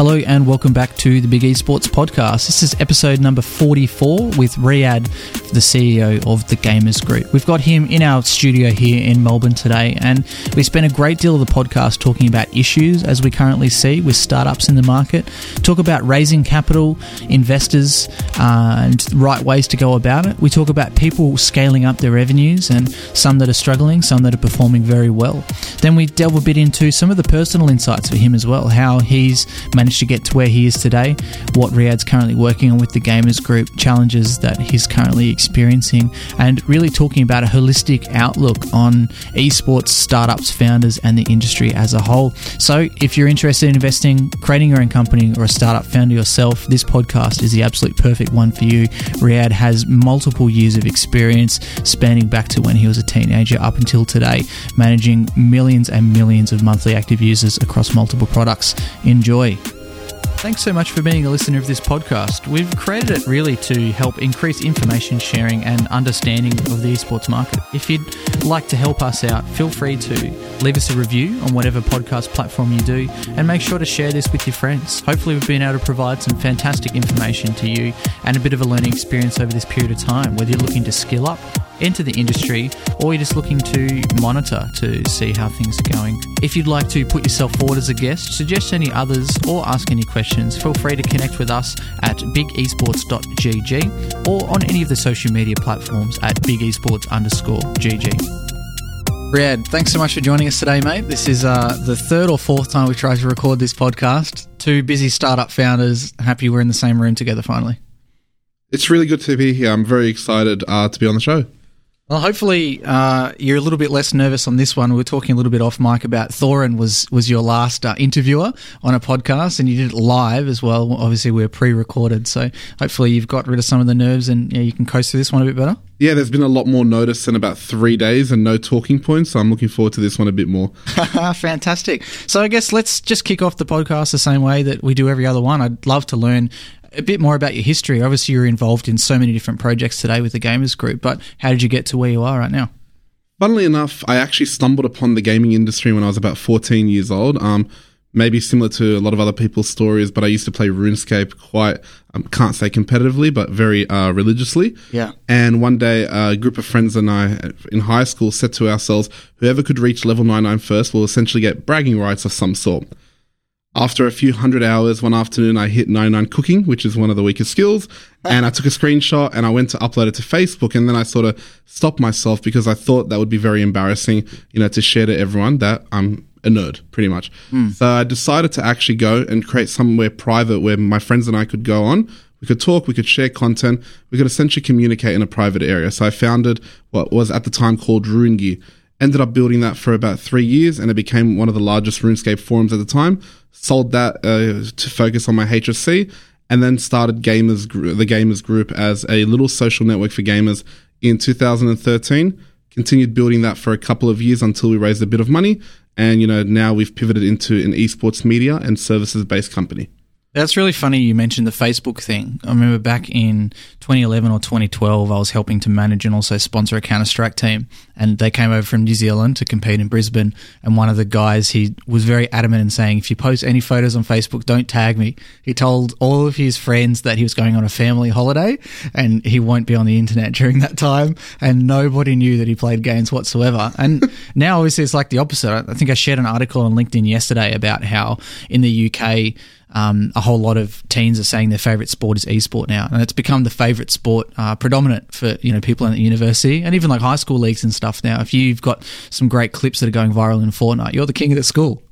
Hello and welcome back to the Big Esports podcast. This is episode number 44 with Riyadh, the CEO of the Gamers Group. We've got him in our studio here in Melbourne today, and we spent a great deal of the podcast talking about issues as we currently see with startups in the market, talk about raising capital, investors, uh, and right ways to go about it. We talk about people scaling up their revenues and some that are struggling, some that are performing very well. Then we delve a bit into some of the personal insights for him as well, how he's managed to get to where he is today, what Riyadh's currently working on with the Gamers Group, challenges that he's currently experiencing, and really talking about a holistic outlook on esports, startups, founders, and the industry as a whole. So, if you're interested in investing, creating your own company, or a startup founder yourself, this podcast is the absolute perfect one for you. Riyadh has multiple years of experience spanning back to when he was a teenager up until today, managing millions and millions of monthly active users across multiple products. Enjoy. Thanks so much for being a listener of this podcast. We've created it really to help increase information sharing and understanding of the esports market. If you'd like to help us out, feel free to leave us a review on whatever podcast platform you do and make sure to share this with your friends. Hopefully, we've been able to provide some fantastic information to you and a bit of a learning experience over this period of time, whether you're looking to skill up enter the industry or you're just looking to monitor to see how things are going. If you'd like to put yourself forward as a guest, suggest any others, or ask any questions, feel free to connect with us at bigesports.gg or on any of the social media platforms at bigesports underscore gg. Riyadh, thanks so much for joining us today, mate. This is uh, the third or fourth time we tried to record this podcast. Two busy startup founders, happy we're in the same room together finally. It's really good to be here. I'm very excited uh, to be on the show. Well, hopefully uh, you're a little bit less nervous on this one. We were talking a little bit off mic about Thorin was was your last uh, interviewer on a podcast, and you did it live as well. Obviously, we're pre-recorded, so hopefully you've got rid of some of the nerves and yeah, you can coast through this one a bit better. Yeah, there's been a lot more notice in about three days and no talking points, so I'm looking forward to this one a bit more. Fantastic. So I guess let's just kick off the podcast the same way that we do every other one. I'd love to learn a bit more about your history. Obviously, you're involved in so many different projects today with the Gamers Group, but how did you get to where you are right now? Funnily enough, I actually stumbled upon the gaming industry when I was about 14 years old. Um, maybe similar to a lot of other people's stories, but I used to play RuneScape quite, um, can't say competitively, but very uh, religiously. Yeah. And one day, a group of friends and I in high school said to ourselves, whoever could reach level 99 first will essentially get bragging rights of some sort. After a few hundred hours, one afternoon, I hit 99 cooking, which is one of the weakest skills. And I took a screenshot and I went to upload it to Facebook. And then I sort of stopped myself because I thought that would be very embarrassing, you know, to share to everyone that I'm a nerd, pretty much. Mm. So I decided to actually go and create somewhere private where my friends and I could go on. We could talk, we could share content, we could essentially communicate in a private area. So I founded what was at the time called RuneGear ended up building that for about three years and it became one of the largest RuneScape forums at the time. Sold that uh, to focus on my HSC and then started Gamers the Gamers Group as a little social network for gamers in 2013. Continued building that for a couple of years until we raised a bit of money. And, you know, now we've pivoted into an esports media and services based company. That's really funny you mentioned the Facebook thing. I remember back in 2011 or 2012, I was helping to manage and also sponsor a Counter Strike team. And they came over from New Zealand to compete in Brisbane. And one of the guys, he was very adamant in saying, if you post any photos on Facebook, don't tag me. He told all of his friends that he was going on a family holiday and he won't be on the internet during that time. And nobody knew that he played games whatsoever. And now, obviously, it's like the opposite. I think I shared an article on LinkedIn yesterday about how in the UK, um, a whole lot of teens are saying their favourite sport is e-sport now, and it's become the favourite sport uh, predominant for you know people in the university and even like high school leagues and stuff. Now, if you've got some great clips that are going viral in Fortnite, you're the king of the school.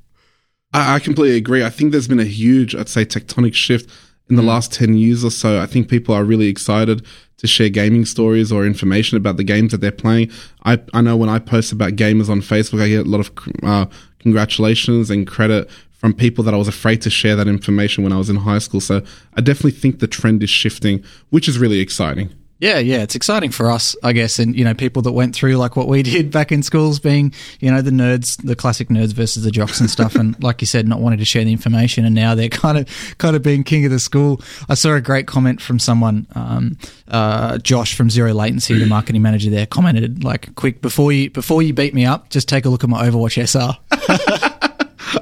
I, I completely agree. I think there's been a huge, I'd say, tectonic shift in the mm. last 10 years or so. I think people are really excited to share gaming stories or information about the games that they're playing. I, I know when I post about gamers on Facebook, I get a lot of uh, congratulations and credit from people that I was afraid to share that information when I was in high school. So I definitely think the trend is shifting, which is really exciting. Yeah, yeah, it's exciting for us, I guess, and you know, people that went through like what we did back in schools, being you know the nerds, the classic nerds versus the jocks and stuff, and like you said, not wanting to share the information, and now they're kind of kind of being king of the school. I saw a great comment from someone, um, uh, Josh from Zero Latency, the marketing manager there, commented like, "Quick before you before you beat me up, just take a look at my Overwatch SR."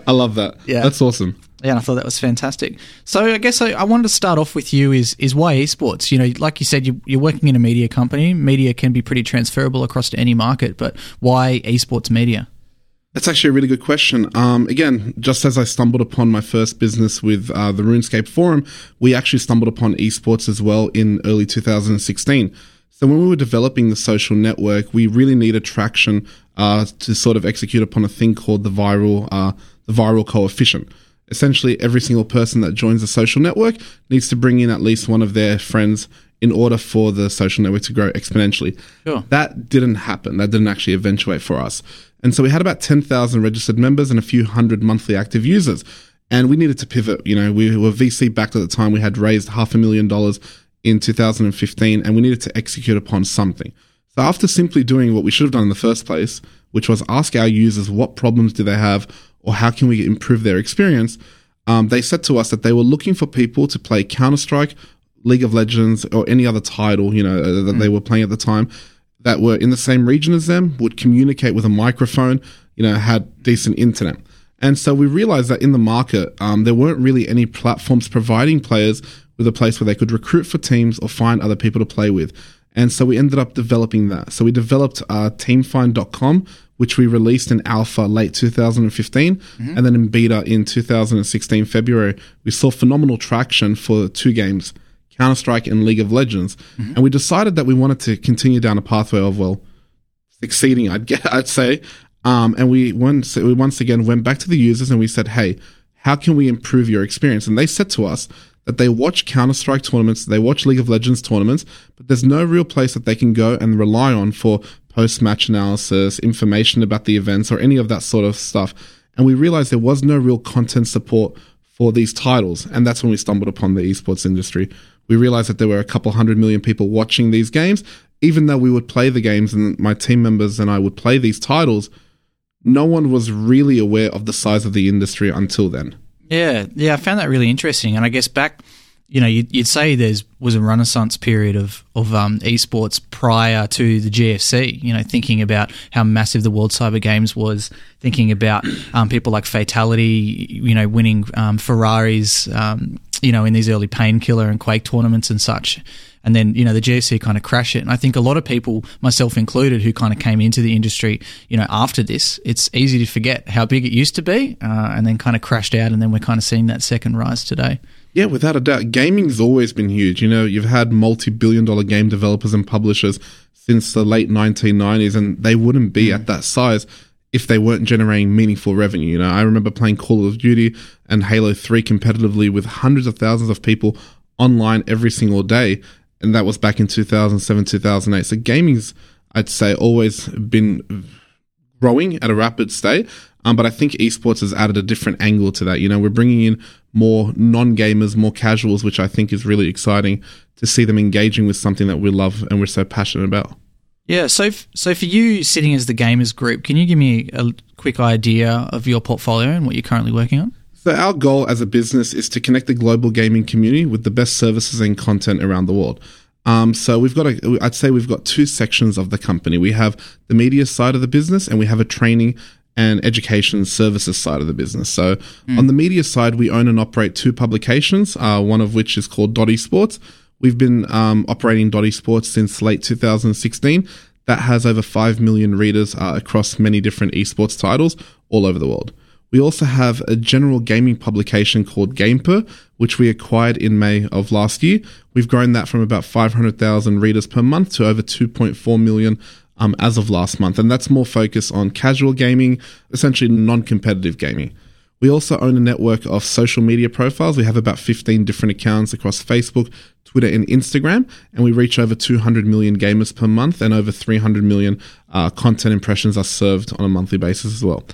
I love that. Yeah, that's awesome. Yeah, and I thought that was fantastic. So I guess I, I, wanted to start off with you is is why esports? You know, like you said, you, you're working in a media company. Media can be pretty transferable across to any market, but why esports media? That's actually a really good question. Um, again, just as I stumbled upon my first business with uh, the RuneScape forum, we actually stumbled upon esports as well in early 2016. So when we were developing the social network, we really need attraction uh, to sort of execute upon a thing called the viral uh, the viral coefficient. Essentially, every single person that joins a social network needs to bring in at least one of their friends in order for the social network to grow exponentially. Sure. That didn't happen. That didn't actually eventuate for us. And so we had about 10,000 registered members and a few hundred monthly active users. And we needed to pivot. You know, we were VC backed at the time. We had raised half a million dollars in 2015 and we needed to execute upon something. So after simply doing what we should have done in the first place, which was ask our users what problems do they have or how can we improve their experience, um, they said to us that they were looking for people to play Counter Strike, League of Legends, or any other title, you know, uh, that mm. they were playing at the time that were in the same region as them would communicate with a microphone, you know, had decent internet. And so we realized that in the market, um, there weren't really any platforms providing players with a place where they could recruit for teams or find other people to play with. And so we ended up developing that. So we developed uh, teamfind.com, which we released in alpha late 2015 mm-hmm. and then in beta in 2016 February. We saw phenomenal traction for two games. Counter Strike, and League of Legends. Mm-hmm. And we decided that we wanted to continue down a pathway of, well, succeeding, I'd, get, I'd say. Um, and we once, we once again went back to the users and we said, hey, how can we improve your experience? And they said to us that they watch Counter Strike tournaments, they watch League of Legends tournaments, but there's no real place that they can go and rely on for post match analysis, information about the events, or any of that sort of stuff. And we realized there was no real content support for these titles. And that's when we stumbled upon the esports industry we realized that there were a couple hundred million people watching these games. Even though we would play the games and my team members and I would play these titles, no one was really aware of the size of the industry until then. Yeah, yeah, I found that really interesting. And I guess back you know, you'd, you'd say there was a renaissance period of of um, esports prior to the GFC. You know, thinking about how massive the World Cyber Games was, thinking about um, people like Fatality, you know, winning um, Ferraris, um, you know, in these early painkiller and Quake tournaments and such. And then, you know, the GFC kind of crashed it. And I think a lot of people, myself included, who kind of came into the industry, you know, after this, it's easy to forget how big it used to be uh, and then kind of crashed out. And then we're kind of seeing that second rise today. Yeah, without a doubt. Gaming's always been huge. You know, you've had multi billion dollar game developers and publishers since the late 1990s, and they wouldn't be at that size if they weren't generating meaningful revenue. You know, I remember playing Call of Duty and Halo 3 competitively with hundreds of thousands of people online every single day. And that was back in 2007, 2008. So gaming's, I'd say, always been growing at a rapid state. Um, but I think esports has added a different angle to that. You know, we're bringing in more non gamers, more casuals, which I think is really exciting to see them engaging with something that we love and we're so passionate about. Yeah, so f- so for you sitting as the gamers group, can you give me a quick idea of your portfolio and what you're currently working on? So our goal as a business is to connect the global gaming community with the best services and content around the world. Um, so we've got a, I'd say we've got two sections of the company. We have the media side of the business, and we have a training and education services side of the business. So mm. on the media side, we own and operate two publications, uh, one of which is called Dot Esports. We've been um, operating Dot Esports since late 2016. That has over 5 million readers uh, across many different esports titles all over the world. We also have a general gaming publication called Gamepur, which we acquired in May of last year. We've grown that from about 500,000 readers per month to over 2.4 million um, as of last month, and that's more focused on casual gaming, essentially non competitive gaming. We also own a network of social media profiles. We have about 15 different accounts across Facebook, Twitter, and Instagram, and we reach over 200 million gamers per month, and over 300 million uh, content impressions are served on a monthly basis as well.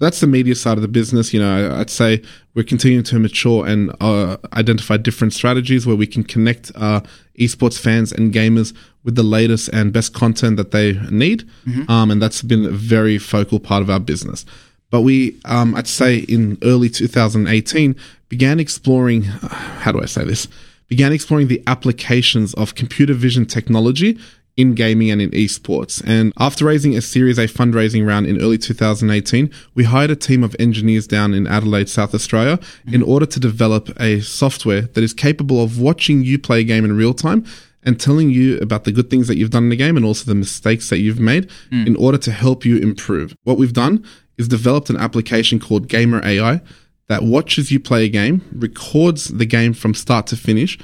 So that's the media side of the business. You know, I'd say we're continuing to mature and uh, identify different strategies where we can connect uh, esports fans and gamers with the latest and best content that they need. Mm-hmm. Um, and that's been a very focal part of our business. But we, um, I'd say in early 2018, began exploring, how do I say this? Began exploring the applications of computer vision technology in gaming and in esports. And after raising a Series A fundraising round in early 2018, we hired a team of engineers down in Adelaide, South Australia, mm-hmm. in order to develop a software that is capable of watching you play a game in real time and telling you about the good things that you've done in the game and also the mistakes that you've made mm. in order to help you improve. What we've done is developed an application called Gamer AI that watches you play a game, records the game from start to finish,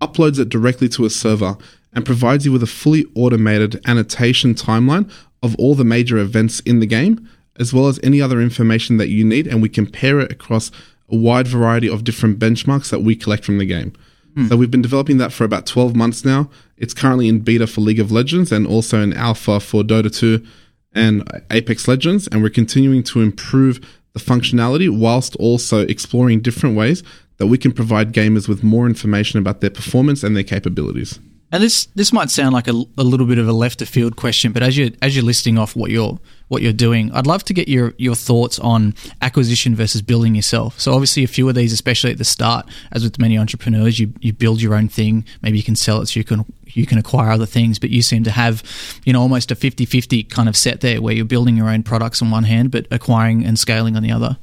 uploads it directly to a server, and provides you with a fully automated annotation timeline of all the major events in the game, as well as any other information that you need, and we compare it across a wide variety of different benchmarks that we collect from the game. Hmm. So we've been developing that for about 12 months now. It's currently in beta for League of Legends and also in alpha for Dota 2 and Apex Legends, and we're continuing to improve the functionality whilst also exploring different ways that we can provide gamers with more information about their performance and their capabilities. And this this might sound like a, a little bit of a left of field question, but as you as you're listing off what you're what you're doing, I'd love to get your your thoughts on acquisition versus building yourself. So obviously, a few of these, especially at the start, as with many entrepreneurs, you you build your own thing. Maybe you can sell it so you can you can acquire other things, but you seem to have, you know, almost a 50-50 kind of set there, where you're building your own products on one hand, but acquiring and scaling on the other.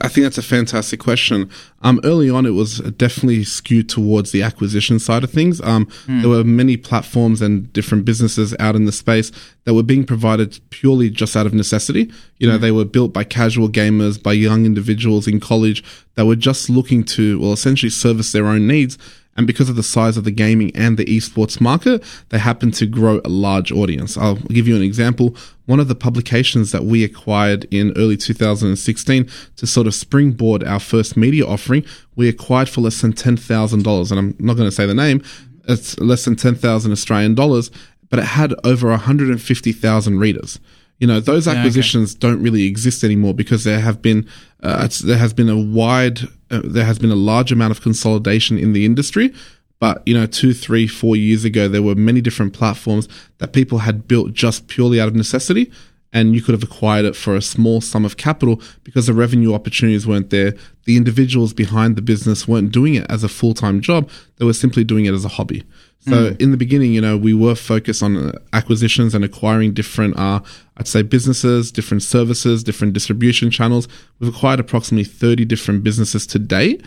I think that's a fantastic question. Um, early on, it was definitely skewed towards the acquisition side of things. Um, mm. There were many platforms and different businesses out in the space that were being provided purely just out of necessity. You know, mm. they were built by casual gamers, by young individuals in college that were just looking to, well, essentially service their own needs. And because of the size of the gaming and the esports market, they happen to grow a large audience. I'll give you an example. One of the publications that we acquired in early 2016 to sort of springboard our first media offering, we acquired for less than $10,000. And I'm not going to say the name, it's less than 10,000 Australian dollars, but it had over 150,000 readers you know those acquisitions yeah, okay. don't really exist anymore because there have been uh, there has been a wide uh, there has been a large amount of consolidation in the industry but you know two three four years ago there were many different platforms that people had built just purely out of necessity and you could have acquired it for a small sum of capital because the revenue opportunities weren't there the individuals behind the business weren't doing it as a full-time job they were simply doing it as a hobby so mm. in the beginning, you know, we were focused on acquisitions and acquiring different, uh, I'd say businesses, different services, different distribution channels. We've acquired approximately 30 different businesses to date.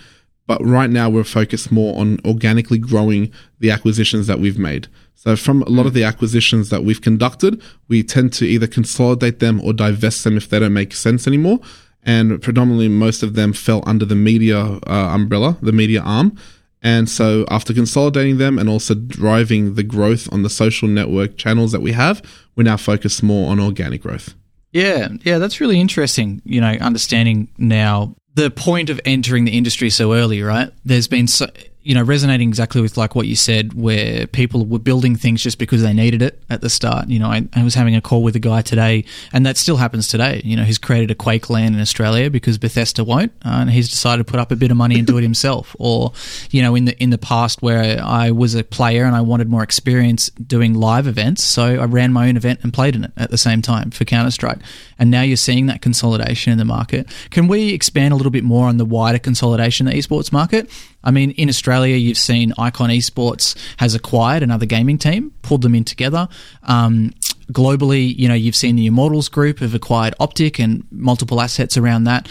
But right now we're focused more on organically growing the acquisitions that we've made. So from a lot of the acquisitions that we've conducted, we tend to either consolidate them or divest them if they don't make sense anymore. And predominantly most of them fell under the media uh, umbrella, the media arm. And so, after consolidating them and also driving the growth on the social network channels that we have, we're now focused more on organic growth. Yeah, yeah, that's really interesting. You know, understanding now the point of entering the industry so early, right? There's been so you know, resonating exactly with like what you said, where people were building things just because they needed it at the start. You know, I, I, was having a call with a guy today, and that still happens today. You know, he's created a Quake LAN in Australia because Bethesda won't, uh, and he's decided to put up a bit of money and do it himself. Or, you know, in the in the past where I was a player and I wanted more experience doing live events, so I ran my own event and played in it at the same time for Counter Strike. And now you're seeing that consolidation in the market. Can we expand a little bit more on the wider consolidation in the esports market? I mean, in Australia, you've seen Icon Esports has acquired another gaming team, pulled them in together. Um, globally, you know, you've seen the Immortals Group have acquired Optic and multiple assets around that.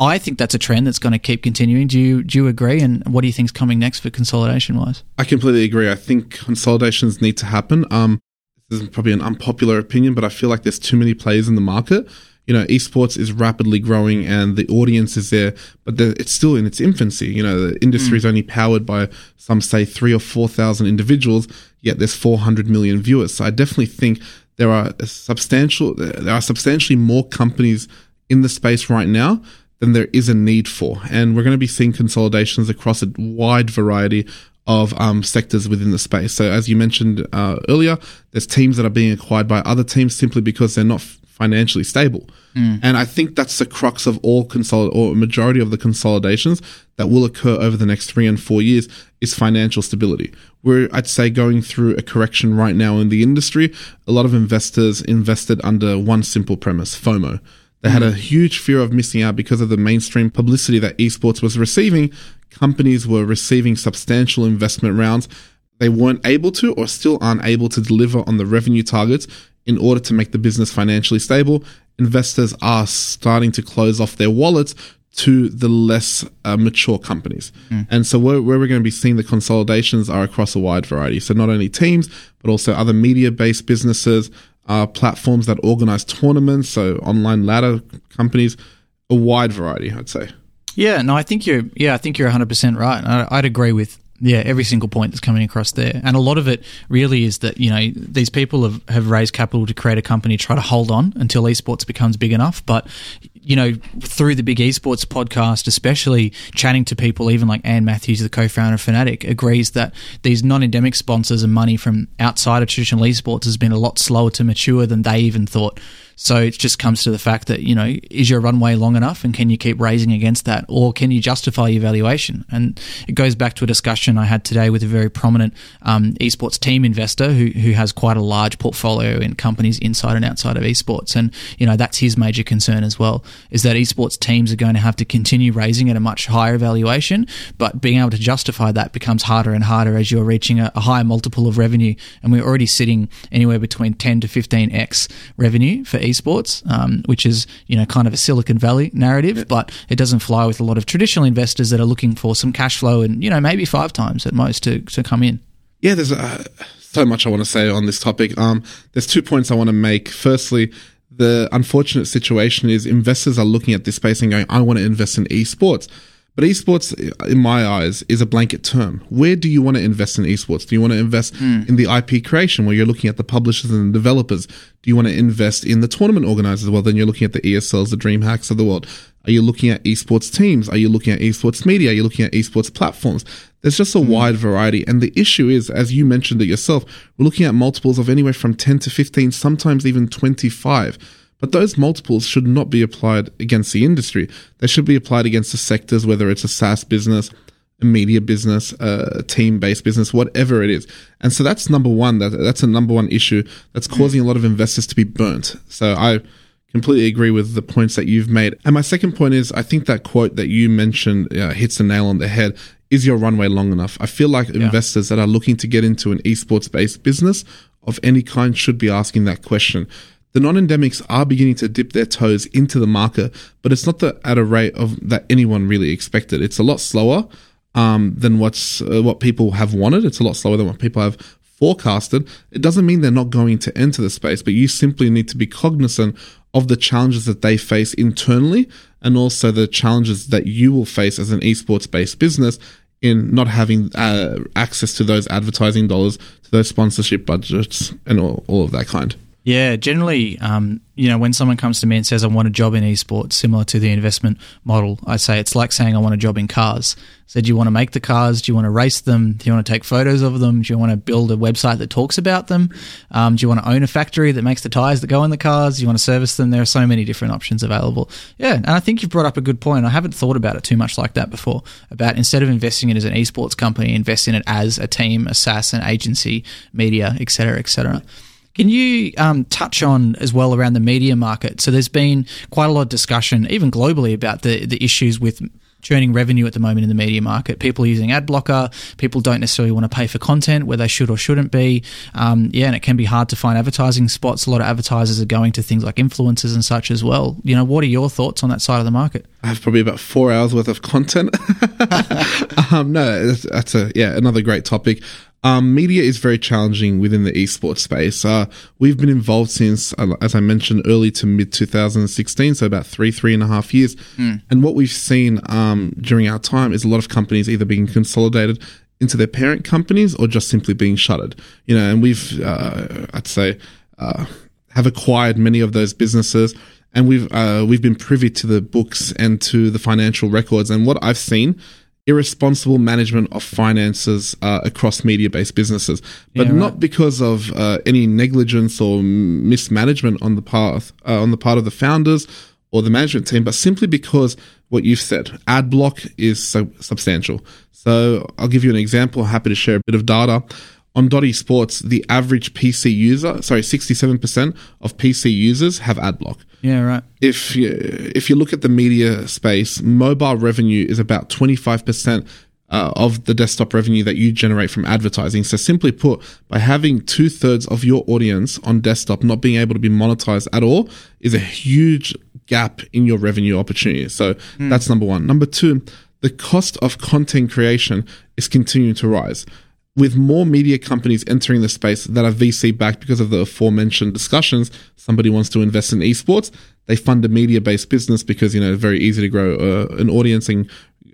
I think that's a trend that's going to keep continuing. Do you do you agree? And what do you think is coming next for consolidation wise? I completely agree. I think consolidations need to happen. Um, this is probably an unpopular opinion, but I feel like there's too many players in the market you know, esports is rapidly growing and the audience is there, but the, it's still in its infancy. You know, the industry mm. is only powered by some say three or 4,000 individuals, yet there's 400 million viewers. So I definitely think there are substantial, there are substantially more companies in the space right now than there is a need for. And we're going to be seeing consolidations across a wide variety of um, sectors within the space. So, as you mentioned uh, earlier, there's teams that are being acquired by other teams simply because they're not financially stable. Mm. And I think that's the crux of all consolid or majority of the consolidations that will occur over the next three and four years is financial stability. We're, I'd say, going through a correction right now in the industry. A lot of investors invested under one simple premise, FOMO. They had a mm. huge fear of missing out because of the mainstream publicity that esports was receiving. Companies were receiving substantial investment rounds they weren't able to or still aren't able to deliver on the revenue targets in order to make the business financially stable. Investors are starting to close off their wallets to the less uh, mature companies. Mm. And so where, where, we're going to be seeing the consolidations are across a wide variety. So not only teams, but also other media based businesses, uh, platforms that organize tournaments, so online ladder companies, a wide variety, I'd say. Yeah, no, I think you're. Yeah, I think you're 100 percent right. I, I'd agree with yeah, every single point that's coming across there. And a lot of it really is that, you know, these people have, have raised capital to create a company, try to hold on until esports becomes big enough. But, you know, through the Big Esports podcast, especially chatting to people, even like Anne Mathews, the co founder of Fnatic, agrees that these non endemic sponsors and money from outside of traditional esports has been a lot slower to mature than they even thought. So it just comes to the fact that, you know, is your runway long enough and can you keep raising against that or can you justify your valuation? And it goes back to a discussion I had today with a very prominent um, esports team investor who, who has quite a large portfolio in companies inside and outside of esports. And, you know, that's his major concern as well, is that esports teams are going to have to continue raising at a much higher valuation, but being able to justify that becomes harder and harder as you're reaching a, a higher multiple of revenue. And we're already sitting anywhere between 10 to 15x revenue for esports, um, which is you know kind of a Silicon Valley narrative, yeah. but it doesn't fly with a lot of traditional investors that are looking for some cash flow and you know maybe five times at most to to come in. Yeah, there's uh, so much I want to say on this topic. Um, there's two points I want to make. Firstly, the unfortunate situation is investors are looking at this space and going, "I want to invest in esports." But esports, in my eyes, is a blanket term. Where do you want to invest in esports? Do you want to invest mm. in the IP creation where you're looking at the publishers and the developers? Do you want to invest in the tournament organizers? Well, then you're looking at the ESLs, the DreamHacks of the world. Are you looking at esports teams? Are you looking at esports media? Are you looking at esports platforms? There's just a mm. wide variety. And the issue is, as you mentioned it yourself, we're looking at multiples of anywhere from 10 to 15, sometimes even 25 but those multiples should not be applied against the industry. They should be applied against the sectors, whether it's a SaaS business, a media business, a team based business, whatever it is. And so that's number one. That, that's a number one issue that's causing a lot of investors to be burnt. So I completely agree with the points that you've made. And my second point is I think that quote that you mentioned uh, hits the nail on the head. Is your runway long enough? I feel like yeah. investors that are looking to get into an esports based business of any kind should be asking that question the non-endemics are beginning to dip their toes into the market, but it's not the, at a rate of that anyone really expected. It's a lot slower um, than what's uh, what people have wanted. It's a lot slower than what people have forecasted. It doesn't mean they're not going to enter the space, but you simply need to be cognizant of the challenges that they face internally and also the challenges that you will face as an esports based business in not having uh, access to those advertising dollars, to those sponsorship budgets, and all, all of that kind. Yeah, generally, um, you know, when someone comes to me and says, I want a job in esports, similar to the investment model, I say it's like saying, I want a job in cars. So, do you want to make the cars? Do you want to race them? Do you want to take photos of them? Do you want to build a website that talks about them? Um, do you want to own a factory that makes the tires that go in the cars? Do you want to service them? There are so many different options available. Yeah, and I think you've brought up a good point. I haven't thought about it too much like that before. About instead of investing it as an esports company, invest in it as a team, a SaaS, an agency, media, etc., etc. Can you um, touch on as well around the media market? So there's been quite a lot of discussion, even globally, about the the issues with churning revenue at the moment in the media market. People using ad blocker. People don't necessarily want to pay for content where they should or shouldn't be. Um, yeah, and it can be hard to find advertising spots. A lot of advertisers are going to things like influencers and such as well. You know, what are your thoughts on that side of the market? I have probably about four hours worth of content. um, no, that's a yeah another great topic. Um, media is very challenging within the esports space. Uh, we've been involved since, uh, as I mentioned, early to mid 2016, so about three, three and a half years. Mm. And what we've seen um, during our time is a lot of companies either being consolidated into their parent companies or just simply being shuttered. You know, and we've, uh, I'd say, uh, have acquired many of those businesses. And we've uh, we've been privy to the books and to the financial records. And what I've seen irresponsible management of finances uh, across media-based businesses, but yeah, right. not because of uh, any negligence or mismanagement on the part uh, on the part of the founders or the management team, but simply because what you've said, ad block is so substantial. So I'll give you an example. Happy to share a bit of data on Dot Esports, the average PC user, sorry, 67% of PC users have ad block. Yeah, right. If you, if you look at the media space, mobile revenue is about 25% uh, of the desktop revenue that you generate from advertising. So simply put, by having two thirds of your audience on desktop not being able to be monetized at all is a huge gap in your revenue opportunity. So mm. that's number one. Number two, the cost of content creation is continuing to rise. With more media companies entering the space that are VC backed because of the aforementioned discussions, somebody wants to invest in esports, they fund a media based business because, you know, it's very easy to grow uh, an audience and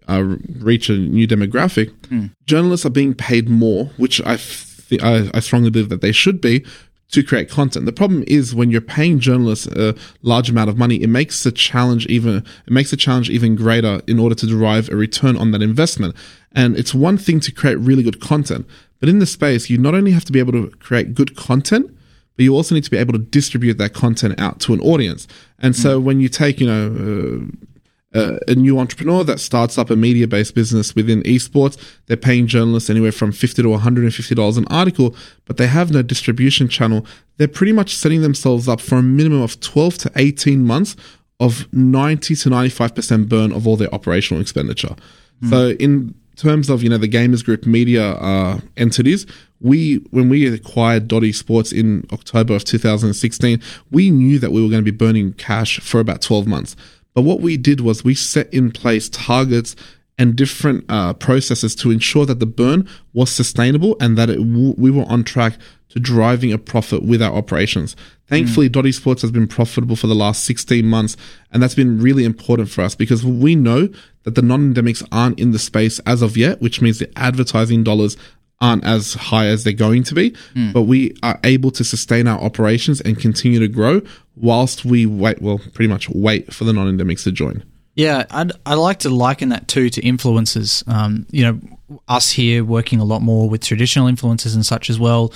uh, reach a new demographic. Mm. Journalists are being paid more, which I, th- I, I strongly believe that they should be, to create content. The problem is when you're paying journalists a large amount of money, it makes the challenge even it makes the challenge even greater in order to derive a return on that investment. And it's one thing to create really good content, but in the space, you not only have to be able to create good content, but you also need to be able to distribute that content out to an audience. And so mm. when you take, you know, uh, a new entrepreneur that starts up a media based business within esports. They're paying journalists anywhere from 50 to $150 an article, but they have no distribution channel. They're pretty much setting themselves up for a minimum of 12 to 18 months of 90 to 95% burn of all their operational expenditure. Mm. So, in terms of you know the Gamers Group media uh, entities, we when we acquired Dot Esports in October of 2016, we knew that we were going to be burning cash for about 12 months. But what we did was we set in place targets and different uh, processes to ensure that the burn was sustainable and that it w- we were on track to driving a profit with our operations. Thankfully, mm. Dot Esports has been profitable for the last 16 months, and that's been really important for us because we know that the non-endemics aren't in the space as of yet, which means the advertising dollars aren't as high as they're going to be, mm. but we are able to sustain our operations and continue to grow whilst we wait, well, pretty much wait for the non endemics to join. Yeah, I'd, I like to liken that too to influencers. Um, you know, us here working a lot more with traditional influencers and such as well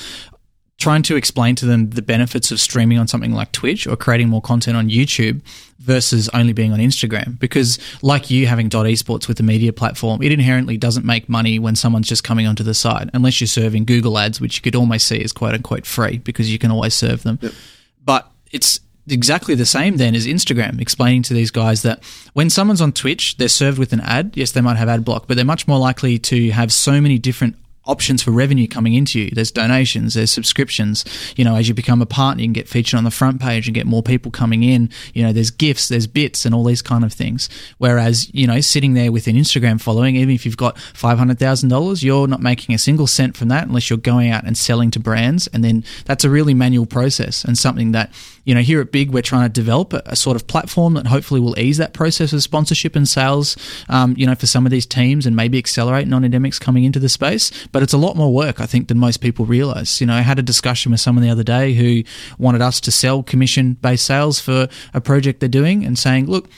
trying to explain to them the benefits of streaming on something like Twitch or creating more content on YouTube versus only being on Instagram. Because, like you having Dot Esports with the media platform, it inherently doesn't make money when someone's just coming onto the site, unless you're serving Google ads, which you could almost see as quote unquote free because you can always serve them. Yep. But it's exactly the same then as Instagram, explaining to these guys that when someone's on Twitch, they're served with an ad. Yes, they might have ad block, but they're much more likely to have so many different options for revenue coming into you. There's donations, there's subscriptions. You know, as you become a partner, you can get featured on the front page and get more people coming in. You know, there's gifts, there's bits, and all these kind of things. Whereas, you know, sitting there with an Instagram following, even if you've got $500,000, you're not making a single cent from that unless you're going out and selling to brands. And then that's a really manual process and something that, you know, here at Big, we're trying to develop a, a sort of platform that hopefully will ease that process of sponsorship and sales, um, you know, for some of these teams and maybe accelerate non endemics coming into the space but it's a lot more work, I think, than most people realize. You know, I had a discussion with someone the other day who wanted us to sell commission based sales for a project they're doing and saying, look,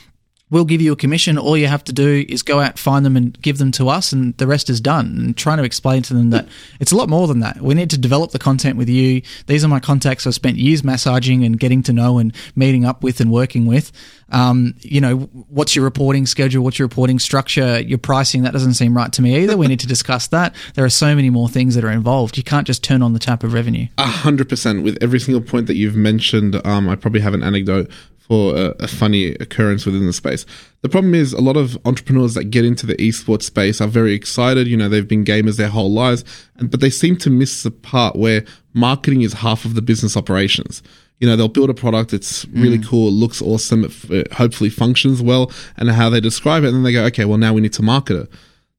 we'll give you a commission. All you have to do is go out, find them, and give them to us, and the rest is done. And trying to explain to them that it's a lot more than that. We need to develop the content with you. These are my contacts I've spent years massaging and getting to know and meeting up with and working with. Um, you know, what's your reporting schedule? What's your reporting structure? Your pricing? That doesn't seem right to me either. we need to discuss that. There are so many more things that are involved. You can't just turn on the tap of revenue. A hundred percent. With every single point that you've mentioned, um, I probably have an anecdote for a, a, funny occurrence within the space. The problem is a lot of entrepreneurs that get into the esports space are very excited. You know, they've been gamers their whole lives, and, but they seem to miss the part where marketing is half of the business operations. You know, they'll build a product. It's really mm. cool. It looks awesome. It, it hopefully functions well and how they describe it. And then they go, okay, well, now we need to market it.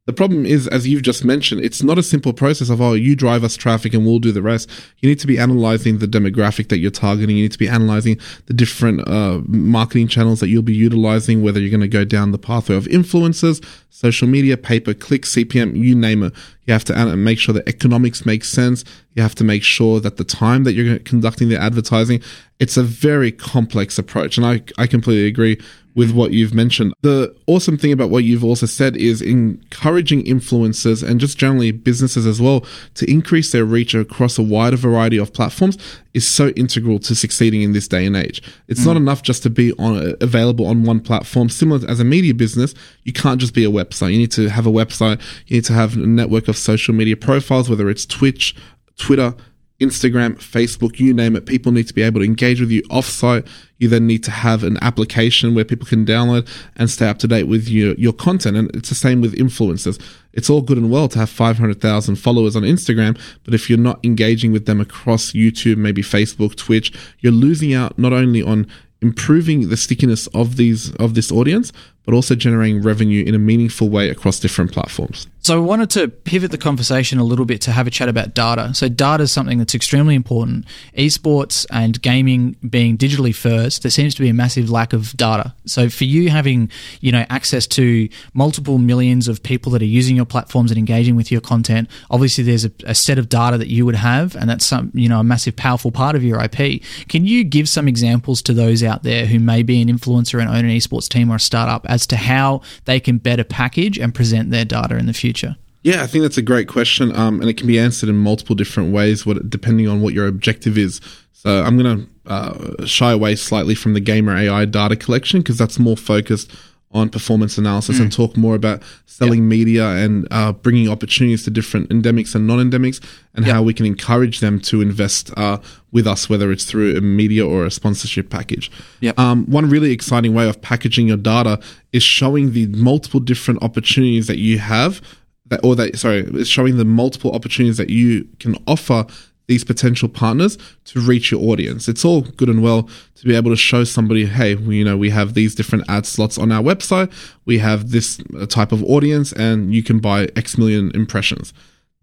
The problem is, as you've just mentioned, it's not a simple process of, oh, you drive us traffic and we'll do the rest. You need to be analyzing the demographic that you're targeting. You need to be analyzing the different uh, marketing channels that you'll be utilizing, whether you're going to go down the pathway of influencers, social media, pay per click, CPM, you name it. You have to make sure the economics make sense. You have to make sure that the time that you're conducting the advertising, it's a very complex approach. And I, I completely agree with what you've mentioned. The awesome thing about what you've also said is encouraging influencers and just generally businesses as well to increase their reach across a wider variety of platforms is so integral to succeeding in this day and age. It's mm. not enough just to be on available on one platform. Similar as a media business, you can't just be a website. You need to have a website. You need to have a network of social media profiles, whether it's Twitch, Twitter, Instagram, Facebook, you name it. People need to be able to engage with you offsite. You then need to have an application where people can download and stay up to date with your, your content. And it's the same with influencers. It's all good and well to have 500,000 followers on Instagram, but if you're not engaging with them across YouTube, maybe Facebook, Twitch, you're losing out not only on improving the stickiness of these of this audience, but also generating revenue in a meaningful way across different platforms. So I wanted to pivot the conversation a little bit to have a chat about data. So data is something that's extremely important. Esports and gaming being digitally first, there seems to be a massive lack of data. So for you having, you know, access to multiple millions of people that are using your platforms and engaging with your content, obviously there's a, a set of data that you would have, and that's some, you know, a massive, powerful part of your IP. Can you give some examples to those out there who may be an influencer and own an esports team or a startup as to how they can better package and present their data in the future? Yeah, I think that's a great question, um, and it can be answered in multiple different ways, what, depending on what your objective is. So I'm going to uh, shy away slightly from the gamer AI data collection because that's more focused on performance analysis mm. and talk more about selling yep. media and uh, bringing opportunities to different endemics and non-endemics and yep. how we can encourage them to invest uh, with us, whether it's through a media or a sponsorship package. Yep. Um, one really exciting way of packaging your data is showing the multiple different opportunities that you have that, or that, sorry, it's showing the multiple opportunities that you can offer these potential partners to reach your audience. It's all good and well to be able to show somebody, hey, you know, we have these different ad slots on our website, we have this uh, type of audience, and you can buy X million impressions.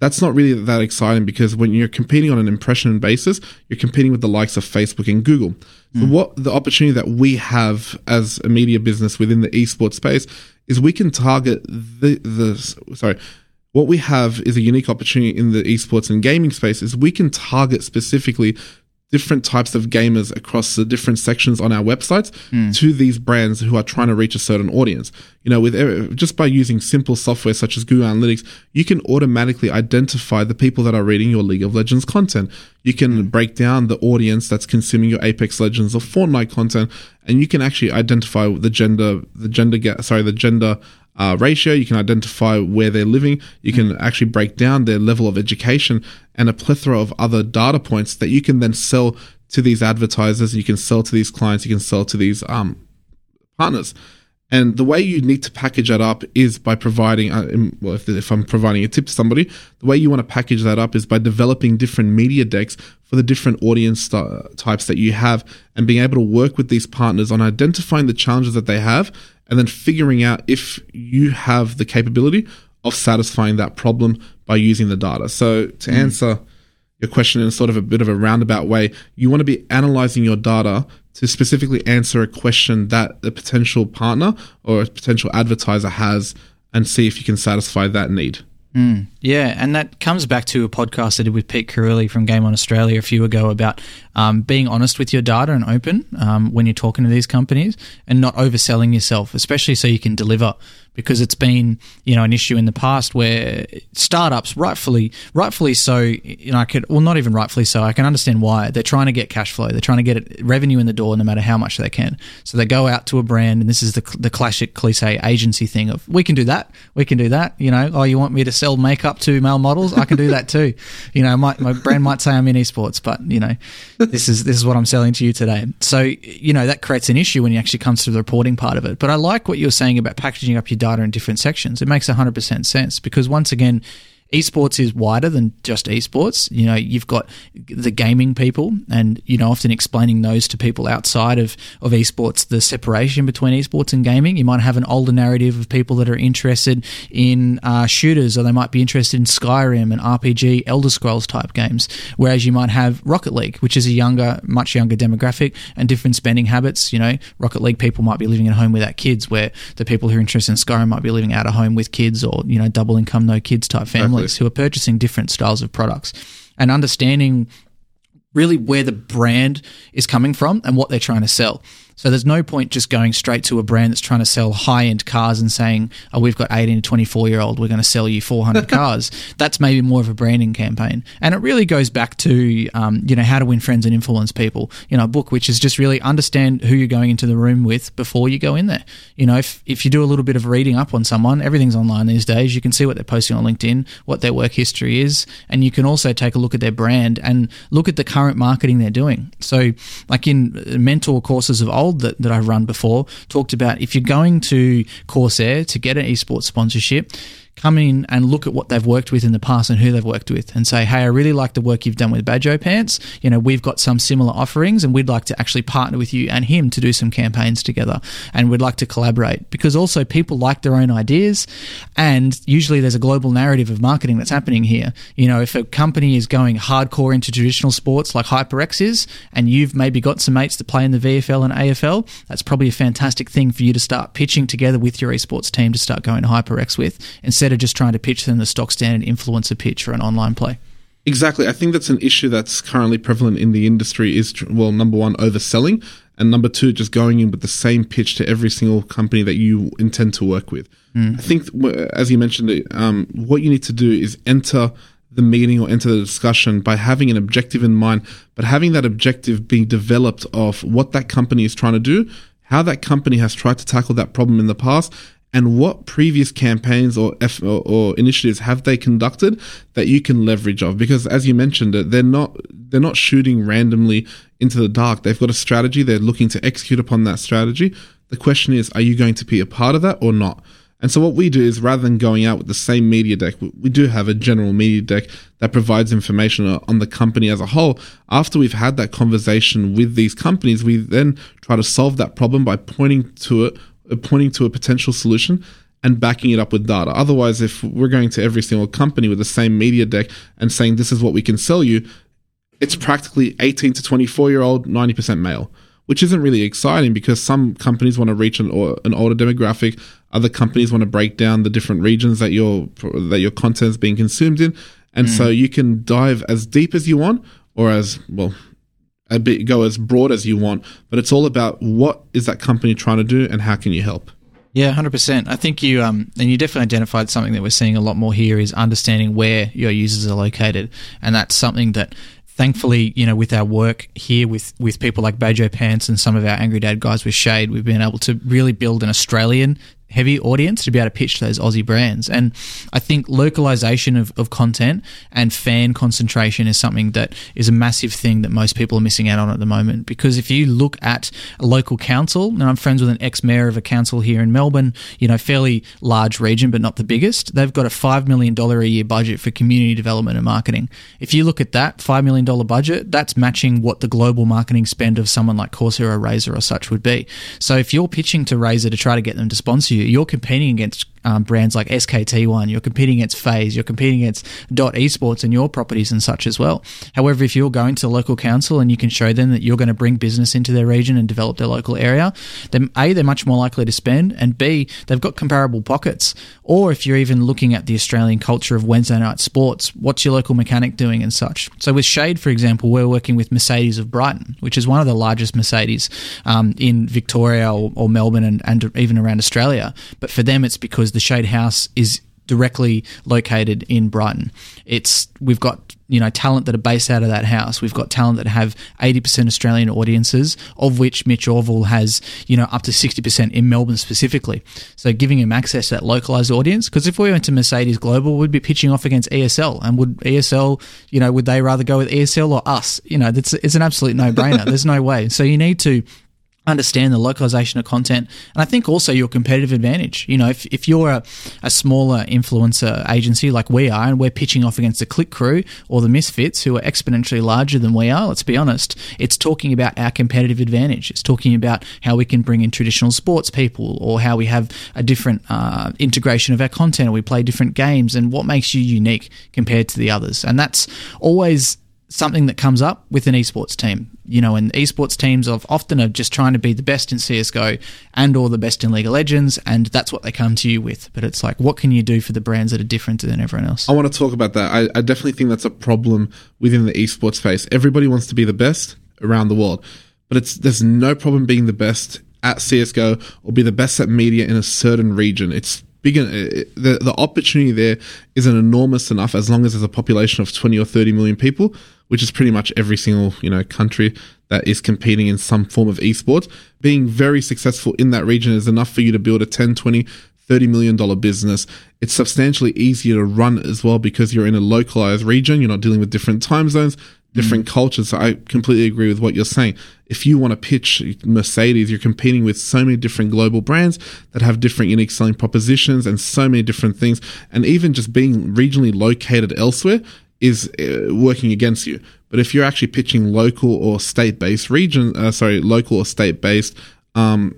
That's not really that exciting because when you're competing on an impression basis, you're competing with the likes of Facebook and Google. So mm. what the opportunity that we have as a media business within the esports space is we can target the the sorry what we have is a unique opportunity in the esports and gaming space is we can target specifically different types of gamers across the different sections on our websites mm. to these brands who are trying to reach a certain audience. You know, with just by using simple software such as Google Analytics, you can automatically identify the people that are reading your League of Legends content. You can mm. break down the audience that's consuming your Apex Legends or Fortnite content, and you can actually identify the gender, the gender, sorry, the gender uh, ratio. You can identify where they're living. You can actually break down their level of education and a plethora of other data points that you can then sell to these advertisers. You can sell to these clients. You can sell to these um, partners. And the way you need to package that up is by providing, uh, well, if, if, I'm providing a tip to somebody, the way you want to package that up is by developing different media decks for the different audience types that you have and being able to work with these partners on identifying the challenges that they have and then figuring out if you have the capability of satisfying that problem by using the data. So to mm. answer your question in sort of a bit of a roundabout way, you want to be analyzing your data to specifically answer a question that a potential partner or a potential advertiser has and see if you can satisfy that need. Mm, yeah, and that comes back to a podcast I did with Pete Carulli from Game On Australia a few ago about um, being honest with your data and open um, when you're talking to these companies and not overselling yourself, especially so you can deliver because it's been you know an issue in the past where startups rightfully rightfully so you know I could well not even rightfully so I can understand why. They're trying to get cash flow. They're trying to get revenue in the door no matter how much they can. So they go out to a brand and this is the the classic cliche agency thing of we can do that. We can do that. You know oh you want me to sell makeup to male models? I can do that too. You know my my brand might say I'm in esports but you know this is this is what I'm selling to you today. So you know that creates an issue when it actually comes to the reporting part of it. But I like what you're saying about packaging up your data in different sections. It makes 100% sense because once again, esports is wider than just esports. You know, you've got the gaming people, and you know, often explaining those to people outside of of esports, the separation between esports and gaming. You might have an older narrative of people that are interested in uh, shooters, or they might be interested in Skyrim and RPG, Elder Scrolls type games. Whereas you might have Rocket League, which is a younger, much younger demographic, and different spending habits. You know, Rocket League people might be living at home without kids, where the people who are interested in Skyrim might be living out of home with kids, or you know, double income, no kids type who are purchasing different styles of products and understanding really where the brand is coming from and what they're trying to sell. So there's no point just going straight to a brand that's trying to sell high end cars and saying, "Oh, we've got 18 to 24 year old, we're going to sell you 400 cars." That's maybe more of a branding campaign, and it really goes back to um, you know how to win friends and influence people. You know, a book which is just really understand who you're going into the room with before you go in there. You know, if if you do a little bit of reading up on someone, everything's online these days. You can see what they're posting on LinkedIn, what their work history is, and you can also take a look at their brand and look at the current marketing they're doing. So, like in mentor courses of that, that I've run before, talked about if you're going to Corsair to get an esports sponsorship, come in and look at what they've worked with in the past and who they've worked with and say, hey, I really like the work you've done with Badjo Pants. You know, we've got some similar offerings and we'd like to actually partner with you and him to do some campaigns together and we'd like to collaborate because also people like their own ideas and usually there's a global narrative of marketing that's happening here. You know, if a company is going hardcore into traditional sports like HyperX is and you've maybe got some mates that play in the VFL and AFL, that's probably a fantastic thing for you to start pitching together with your esports team to start going HyperX with instead of just trying to pitch them the stock standard influencer pitch for an online play. Exactly. I think that's an issue that's currently prevalent in the industry is, well, number one, overselling. And number two, just going in with the same pitch to every single company that you intend to work with. Mm. I think, as you mentioned, um, what you need to do is enter the meeting or enter the discussion by having an objective in mind, but having that objective being developed of what that company is trying to do, how that company has tried to tackle that problem in the past, and what previous campaigns or, F- or, or initiatives have they conducted that you can leverage of? Because as you mentioned they're not they're not shooting randomly into the dark. They've got a strategy. They're looking to execute upon that strategy. The question is are you going to be a part of that or not? And so what we do is rather than going out with the same media deck, we do have a general media deck that provides information on the company as a whole. After we've had that conversation with these companies, we then try to solve that problem by pointing to it pointing to a potential solution and backing it up with data. Otherwise, if we're going to every single company with the same media deck and saying this is what we can sell you, it's practically 18 to 24 year old, 90% male, which isn't really exciting because some companies want to reach an, an older demographic. Other companies want to break down the different regions that your that your content is being consumed in, and mm. so you can dive as deep as you want or as well a bit go as broad as you want, but it's all about what is that company trying to do and how can you help. Yeah, hundred percent. I think you um, and you definitely identified something that we're seeing a lot more here is understanding where your users are located, and that's something that thankfully, you know, with our work here with, with people like Badjo Pants and some of our Angry Dad guys with Shade, we've been able to really build an Australian heavy audience to be able to pitch those Aussie brands. And I think localization of, of content and fan concentration is something that is a massive thing that most people are missing out on at the moment. Because if you look at a local council, and I'm friends with an ex mayor of a council here in Melbourne, you know, fairly large region, but not the biggest, they've got a $5 million a year budget for community development and marketing. If you look at that $5 million budget, that's matching what the global marketing spend of someone like Corsair or Razer or such would be. So if you're pitching to Razer to try to get them to sponsor you, you're competing against um, brands like SKT1, you're competing against FaZe, you're competing against Dot Esports and your properties and such as well. However, if you're going to local council and you can show them that you're going to bring business into their region and develop their local area, then A, they're much more likely to spend, and B, they've got comparable pockets. Or if you're even looking at the Australian culture of Wednesday night sports, what's your local mechanic doing and such? So with Shade, for example, we're working with Mercedes of Brighton, which is one of the largest Mercedes um, in Victoria or, or Melbourne and, and even around Australia. But for them, it's because the Shade House is directly located in Brighton. It's we've got you know talent that are based out of that house. We've got talent that have eighty percent Australian audiences, of which Mitch Orville has you know up to sixty percent in Melbourne specifically. So giving him access to that localized audience. Because if we went to Mercedes Global, we'd be pitching off against ESL, and would ESL you know would they rather go with ESL or us? You know, it's it's an absolute no brainer. There's no way. So you need to understand the localization of content. And i think also your competitive advantage. You know if, if you're a, a smaller influencer agency like we are and we're pitching off against the click crew or the misfits who are exponentially larger than we are let's be honest it's talking about our competitive advantage. It's talking about how we can bring in traditional sports people or how we have a different uh, integration of our content or we play different games and what makes you unique compared to the others. And that's always something that comes up with an esports team. You know, and esports teams of often are just trying to be the best in CS:GO and or the best in League of Legends, and that's what they come to you with. But it's like, what can you do for the brands that are different than everyone else? I want to talk about that. I, I definitely think that's a problem within the esports space. Everybody wants to be the best around the world. but it's there's no problem being the best at CS:GO or be the best at media in a certain region. It's big. The the opportunity there isn't enormous enough as long as there's a population of 20 or 30 million people, which is pretty much every single you know country that is competing in some form of esports. Being very successful in that region is enough for you to build a 10, 20, 30 million dollar business. It's substantially easier to run as well because you're in a localized region. You're not dealing with different time zones, different mm. cultures. So I completely agree with what you're saying. If you want to pitch Mercedes, you're competing with so many different global brands that have different unique selling propositions and so many different things. And even just being regionally located elsewhere is uh, working against you. But if you're actually pitching local or state based region, uh, sorry, local or state based um,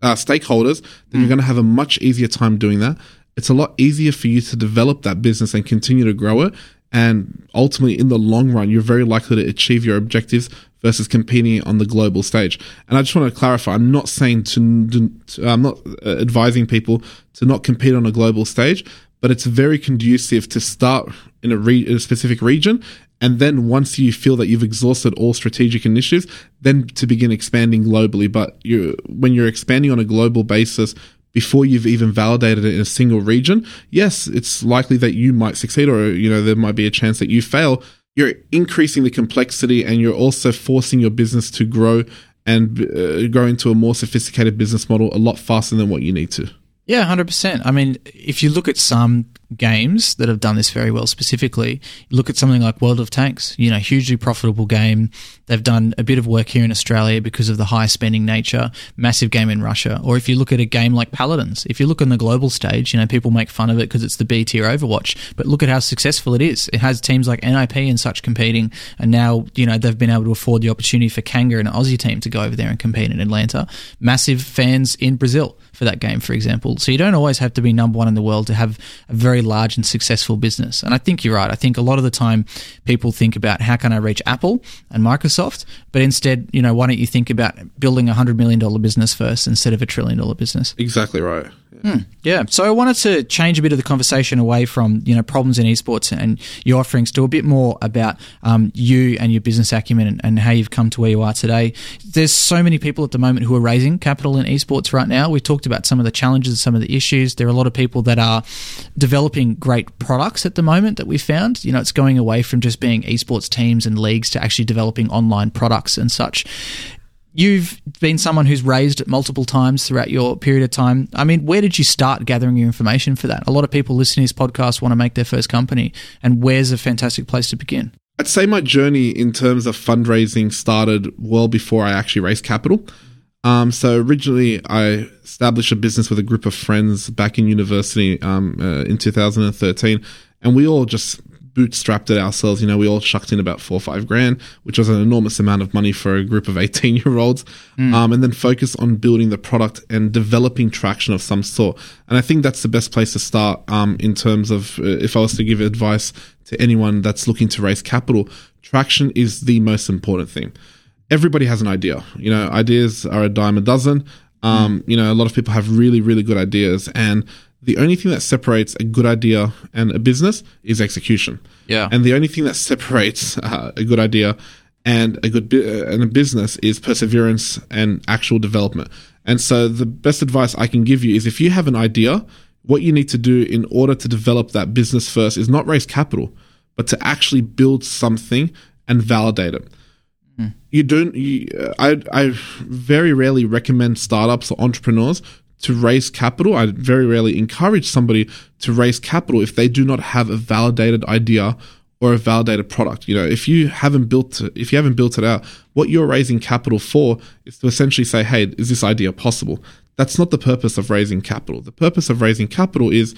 uh, stakeholders, then you're going to have a much easier time doing that. It's a lot easier for you to develop that business and continue to grow it. And ultimately, in the long run, you're very likely to achieve your objectives versus competing on the global stage. And I just want to clarify: I'm not saying to, to I'm not uh, advising people to not compete on a global stage, but it's very conducive to start in a, re- in a specific region and then once you feel that you've exhausted all strategic initiatives, then to begin expanding globally. But you, when you're expanding on a global basis, before you've even validated it in a single region, yes, it's likely that you might succeed, or you know there might be a chance that you fail. You're increasing the complexity, and you're also forcing your business to grow and uh, grow into a more sophisticated business model a lot faster than what you need to. Yeah, 100%. I mean, if you look at some games that have done this very well specifically, look at something like World of Tanks, you know, hugely profitable game. They've done a bit of work here in Australia because of the high spending nature, massive game in Russia. Or if you look at a game like Paladins, if you look on the global stage, you know, people make fun of it because it's the B tier Overwatch, but look at how successful it is. It has teams like NIP and such competing, and now, you know, they've been able to afford the opportunity for Kanga and an Aussie team to go over there and compete in Atlanta. Massive fans in Brazil for that game, for example. So you don't always have to be number one in the world to have a very large and successful business. And I think you're right. I think a lot of the time people think about how can I reach Apple and Microsoft, but instead, you know, why don't you think about building a hundred million dollar business first instead of a trillion dollar business? Exactly right. Hmm. Yeah. So I wanted to change a bit of the conversation away from you know problems in esports and your offerings to a bit more about um, you and your business acumen and, and, how you've come to where you are today. There's so many people at the moment who are raising capital in esports right now. We've talked about some of the challenges, some of the issues. There are a lot of people that are developing great products at the moment that we found. You know, it's going away from just being esports teams and leagues to actually developing online products and such you've been someone who's raised it multiple times throughout your period of time. I mean, where did you start gathering your information for that? A lot of people listening to this podcast want to make their first company, and where's a fantastic place to begin? I'd say my journey in terms of fundraising started well before I actually raised capital. Um, so originally, I established a business with a group of friends back in university um, uh, in 2013, and we all just bootstrapped it ourselves. You know, we all shucked in about four or five grand, which was an enormous amount of money for a group of 18 year olds. Mm. Um, and then focus on building the product and developing traction of some sort. And I think that's the best place to start um, in terms of uh, if I was to give advice to anyone that's looking to raise capital, traction is the most important thing. Everybody has an idea. You know, ideas are a dime a dozen. Um, mm. You know, a lot of people have really, really good ideas, and the only thing that separates a good idea and a business is execution. Yeah. And the only thing that separates uh, a good idea and a good uh, and a business is perseverance and actual development. And so the best advice I can give you is if you have an idea, what you need to do in order to develop that business first is not raise capital, but to actually build something and validate it. Mm. You don't. You, uh, I I very rarely recommend startups or entrepreneurs to raise capital. I very rarely encourage somebody to raise capital if they do not have a validated idea or a validated product. You know, if you haven't built it, if you haven't built it out, what you're raising capital for is to essentially say, "Hey, is this idea possible?" That's not the purpose of raising capital. The purpose of raising capital is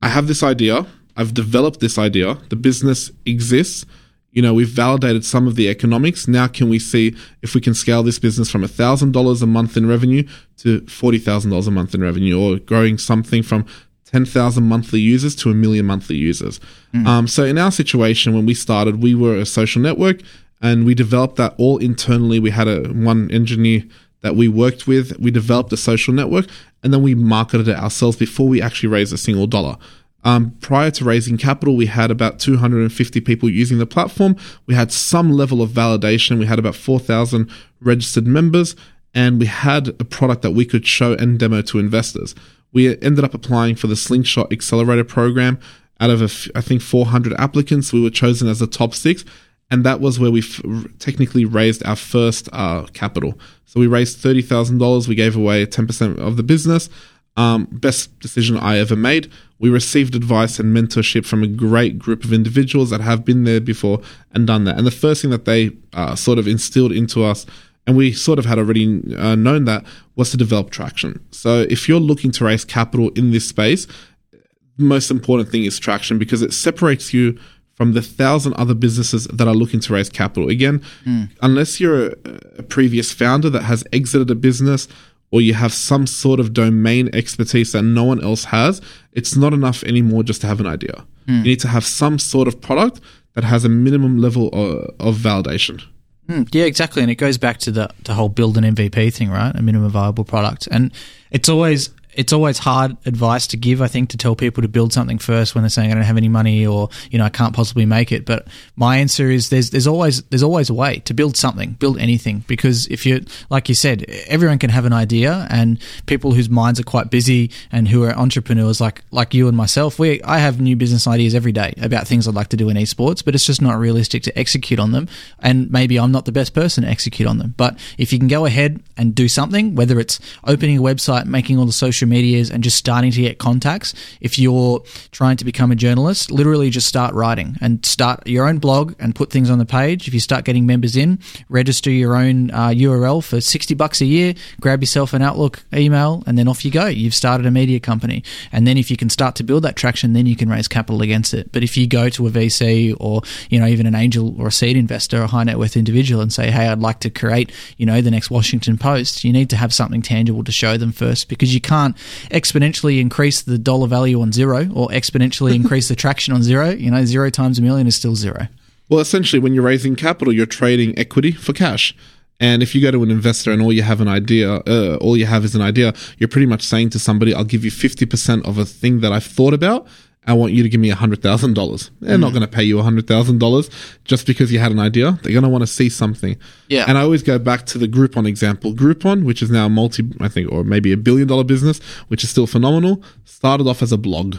I have this idea, I've developed this idea, the business exists, you know, we've validated some of the economics. Now, can we see if we can scale this business from $1,000 a month in revenue to $40,000 a month in revenue or growing something from 10,000 monthly users to a million monthly users? Mm. Um, so, in our situation, when we started, we were a social network and we developed that all internally. We had a one engineer that we worked with. We developed a social network and then we marketed it ourselves before we actually raised a single dollar. Um, prior to raising capital, we had about 250 people using the platform. We had some level of validation. We had about 4,000 registered members, and we had a product that we could show and demo to investors. We ended up applying for the Slingshot Accelerator program. Out of, I think, 400 applicants, we were chosen as the top six and that was where we f- technically raised our first uh, capital. So we raised thirty thousand dollars. We gave away ten percent of the business. Um, best decision I ever made. We received advice and mentorship from a great group of individuals that have been there before and done that. And the first thing that they uh, sort of instilled into us, and we sort of had already uh, known that, was to develop traction. So if you're looking to raise capital in this space, the most important thing is traction because it separates you from the thousand other businesses that are looking to raise capital. Again, mm. unless you're a, a, previous founder that has exited a business or you have some sort of domain expertise that no one else has, it's not enough anymore just to have an idea. Mm. You need to have some sort of product that has a minimum level of, of validation. Mm, yeah, exactly, and it goes back to the the whole build an MVP thing, right? A minimum viable product, and it's always it's always hard advice to give, I think, to tell people to build something first when they're saying I don't have any money or you know I can't possibly make it. But my answer is there's there's always there's always a way to build something, build anything. Because if you like you said, everyone can have an idea, and people whose minds are quite busy and who are entrepreneurs like like you and myself, we I have new business ideas every day about things I'd like to do in esports, but it's just not realistic to execute on them. And maybe I'm not the best person to execute on them. But if you can go ahead and do something, whether it's opening a website, making all the social social medias and just starting to get contacts. If you're trying to become a journalist, literally just start writing and start your own blog and put things on the page. If you start getting members in, register your own uh, URL for 60 bucks a year, grab yourself an Outlook email, and then off you go. You've started a media company. And then if you can start to build that traction, then you can raise capital against it. But if you go to a VC or, you know, even an angel or a seed investor, a high net worth individual and say, hey, I'd like to create, you know, the next Washington Post, you need to have something tangible to show them first because you can't exponentially increase the dollar value on zero or exponentially increase the traction on zero, you know, zero times a million is still zero. Well, essentially, when you're raising capital, you're trading equity for cash. And if you go to an investor and all you have an idea, uh, all you have is an idea, you're pretty much saying to somebody, "I'll give you fifty percent of a thing that I've thought about, I want you to give me $100,000. They're mm. not going to pay you $100,000 just because you had an idea. They're going to want to see something. Yeah. And I always go back to the Groupon example. Groupon, which is now a multi, I think, or maybe a billion dollar business, which is still phenomenal, started off as a blog.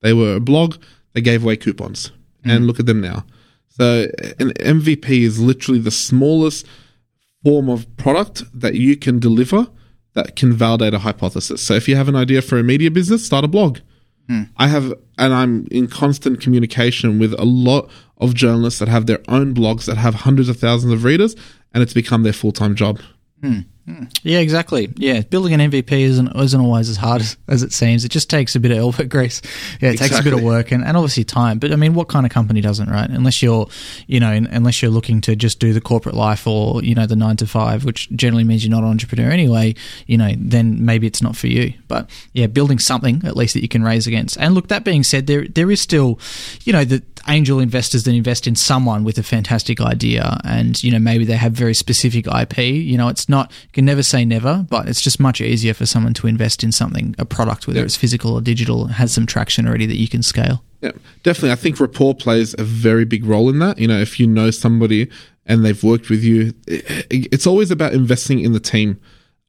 They were a blog, they gave away coupons. Mm. And look at them now. So an MVP is literally the smallest form of product that you can deliver that can validate a hypothesis. So if you have an idea for a media business, start a blog. Hmm. I have, and I'm in constant communication with a lot of journalists that have their own blogs that have hundreds of thousands of readers, and it's become their full time job. Yeah, exactly. Yeah, building an MVP isn't isn't always as hard as, as it seems. It just takes a bit of elbow grease. Yeah, it exactly. takes a bit of work and, and obviously time. But I mean, what kind of company doesn't, right? Unless you're, you know, unless you're looking to just do the corporate life or you know the nine to five, which generally means you're not an entrepreneur anyway. You know, then maybe it's not for you. But yeah, building something at least that you can raise against. And look, that being said, there there is still, you know, the angel investors that invest in someone with a fantastic idea and you know maybe they have very specific IP you know it's not can never say never but it's just much easier for someone to invest in something a product whether yeah. it's physical or digital has some traction already that you can scale. Yeah definitely. I think rapport plays a very big role in that. You know if you know somebody and they've worked with you it's always about investing in the team.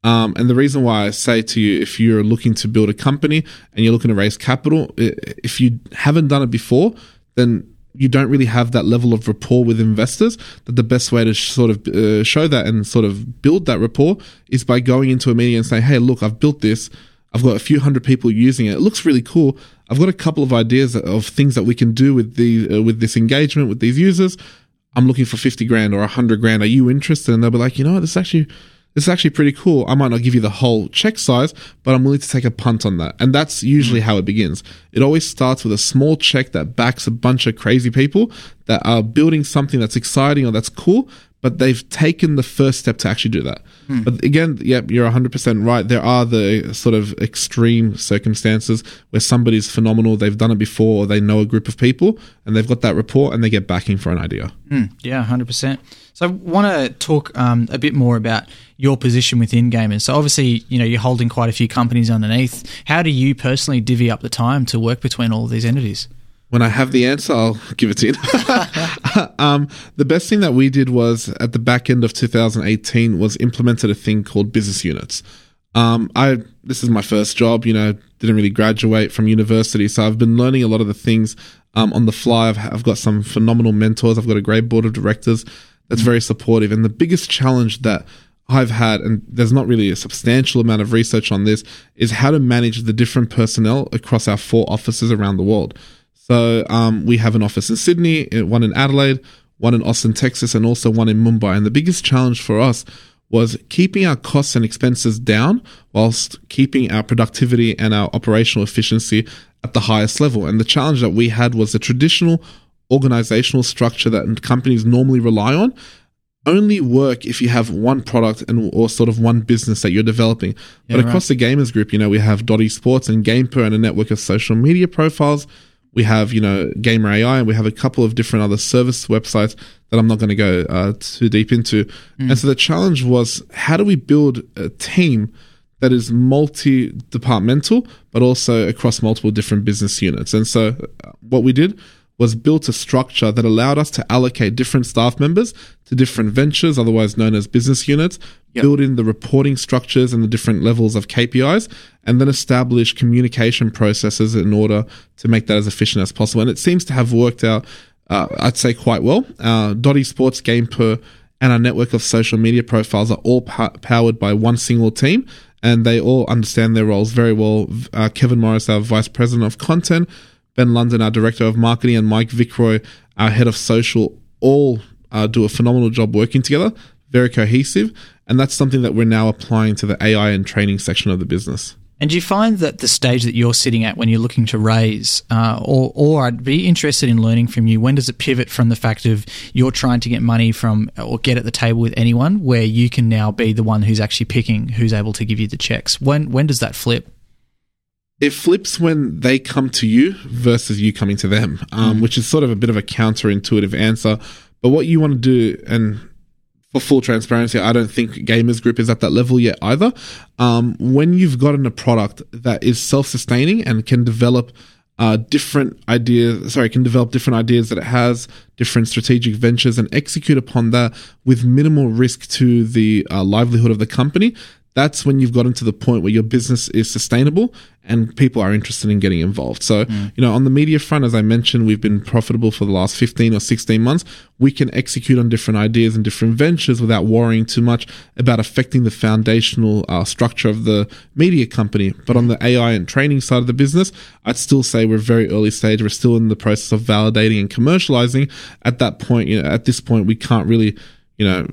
Um, and the reason why I say to you, if you're looking to build a company and you're looking to raise capital, if you haven't done it before, then you don't really have that level of rapport with investors. That the best way to sh- sort of uh, show that and sort of build that rapport is by going into a meeting and saying, "Hey, look, I've built this. I've got a few hundred people using it. It looks really cool. I've got a couple of ideas of things that we can do with the uh, with this engagement with these users. I'm looking for fifty grand or a hundred grand. Are you interested?" And they'll be like, "You know, what? this actually." This is actually pretty cool. I might not give you the whole check size, but I'm willing to take a punt on that. And that's usually mm. how it begins. It always starts with a small check that backs a bunch of crazy people that are building something that's exciting or that's cool, but they've taken the first step to actually do that. But again, yep, you're 100% right. There are the sort of extreme circumstances where somebody's phenomenal, they've done it before, or they know a group of people, and they've got that report and they get backing for an idea. Yeah, hundred percent. So I want to talk um, a bit more about your position within GAMURS. So obviously, you know, you're holding quite a few companies underneath. How do you personally divvy up the time to work between all of these entities? When I have the answer, I'll give it to you. um, the best thing that we did was at the back end of 2018 was implemented a thing called business units. Um, I this is my first job. You know, didn't really graduate from university, so I've been learning a lot of the things um, on the fly. I've, I've got some phenomenal mentors. I've got a great board of directors that's very supportive. And the biggest challenge that I've had, and there's not really a substantial amount of research on this, is how to manage the different personnel across our four offices around the world. So um, we have an office in Sydney, uh, one in Adelaide, one in Austin, Texas, and also one in Mumbai. And the biggest challenge for us was keeping our costs and expenses down whilst keeping our productivity and our operational efficiency at the highest level. And the challenge that we had was the traditional organizational structure that companies normally rely on only work if you have one product and or sort of one business that you're developing. Yeah, but across the GAMURS Group, you know, we have Dot Esports and Gamepur and a network of social media profiles. We have, you know, Gamer AI, and we have a couple of different other service websites that I'm not going to go uh, too deep into. And so the challenge was how do we build a team that is multi departmental, but also across multiple different business units? And so uh, what we did was built a structure that allowed us to allocate different staff members to different ventures, otherwise known as business units, Yep. build in the reporting structures and the different levels of KPIs, and then establish communication processes in order to make that as efficient as possible. And it seems to have worked out, uh, I'd say, quite well. Uh, Dot Esports, Game Per, and our network of social media profiles are all po- powered by one single team, and they all understand their roles very well. Uh, Kevin Morris, our vice president of content, Ben London, our director of marketing, and Mike Vickroy, our head of social, all uh, do a phenomenal job working together, very cohesive. And that's something that we're now applying to the AI and training section of the business. And do you find that the stage that you're sitting at when you're looking to raise, uh, or, or I'd be interested in learning from you, when does it pivot from the fact of you're trying to get money from or get at the table with anyone, where you can now be the one who's actually picking who's able to give you the checks? When when does that flip? It flips when they come to you versus you coming to them, um, which is sort of a bit of a counterintuitive answer. But what you want to do, and for full transparency, I don't think GAMURS Group is at that level yet either. Um, when you've gotten a product that is self sustaining and can develop uh, different ideas, sorry, can develop different ideas that it has, different strategic ventures, and execute upon that with minimal risk to the uh, livelihood of the company. That's when you've gotten to the point where your business is sustainable and people are interested in getting involved. So, you know, on the media front, as I mentioned, we've been profitable for the last 15 or 16 months. We can execute on different ideas and different ventures without worrying too much about affecting the foundational uh, structure of the media company. But on the AI and training side of the business, I'd still say we're very early stage. We're still in the process of validating and commercializing. At that point, you know, at this point, we can't really, you know,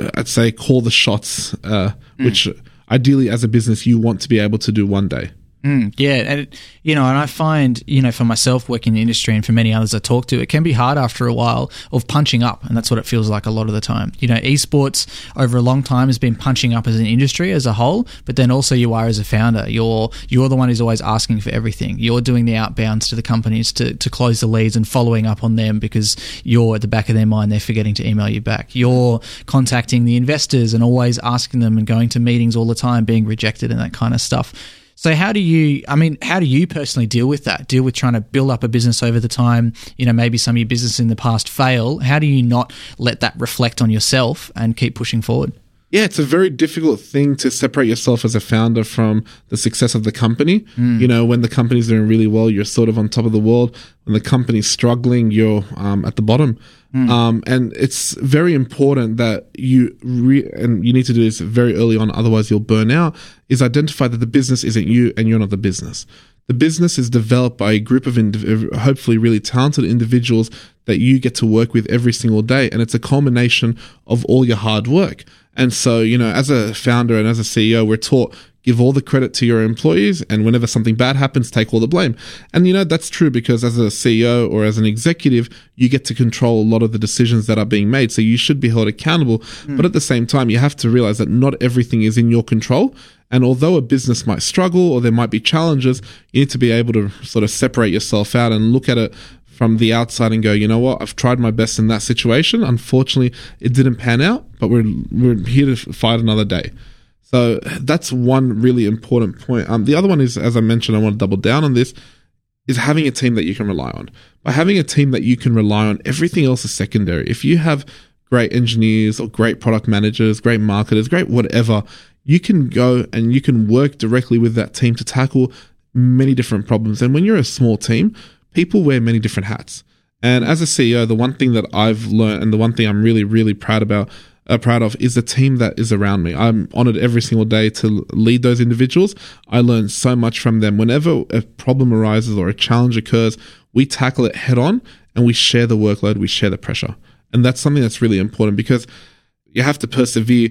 uh, I'd say call the shots, uh, which ideally as a business you want to be able to do one day. Mm, yeah, and it, you know, and I find you know for myself working in the industry and for many others I talk to, it can be hard after a while of punching up, and that's what it feels like a lot of the time. You know, esports over a long time has been punching up as an industry as a whole, but then also you are as a founder. You're you're the one who's always asking for everything. You're doing the outbounds to the companies to to close the leads and following up on them because you're at the back of their mind. They're forgetting to email you back. You're contacting the investors and always asking them and going to meetings all the time, being rejected and that kind of stuff. So how do you I mean how do you personally deal with that? Deal with trying to build up a business over the time, you know, maybe some of your business in the past fail. How do you not let that reflect on yourself and keep pushing forward? Yeah, it's a very difficult thing to separate yourself as a founder from the success of the company. You know, when the company's doing really well, you're sort of on top of the world. When the company's struggling, you're um, at the bottom. Um, and it's very important that you re- and you need to do this very early on, otherwise you'll burn out. Is identify that the business isn't you and you're not the business. The business is developed by a group of indiv- hopefully really talented individuals that you get to work with every single day, and it's a culmination of all your hard work. And so, you know, as a founder and as a CEO, we're taught give all the credit to your employees and whenever something bad happens take all the blame. And you know that's true because as a ceo or as an executive you get to control a lot of the decisions that are being made. So you should be held accountable. Mm. but at the same time you have to realize that not everything is in your control. And although a business might struggle or there might be challenges you need to be able to sort of separate yourself out and look at it from the outside and go, you know what, I've tried my best in that situation. Unfortunately, it didn't pan out, but we're we're here to fight another day. So that's one really important point. Um, the other one is, as I mentioned, I want to double down on this, is having a team that you can rely on. By having a team that you can rely on, everything else is secondary. If you have great engineers or great product managers, great marketers, great whatever, you can go and you can work directly with that team to tackle many different problems. And when you're a small team, people wear many different hats. And as a CEO, the one thing that I've learned and the one thing I'm really, really proud about uh, proud of is the team that is around me. I'm honored every single day to lead those individuals. I learn so much from them. Whenever a problem arises or a challenge occurs, we tackle it head on and we share the workload, we share the pressure. And that's something that's really important because you have to persevere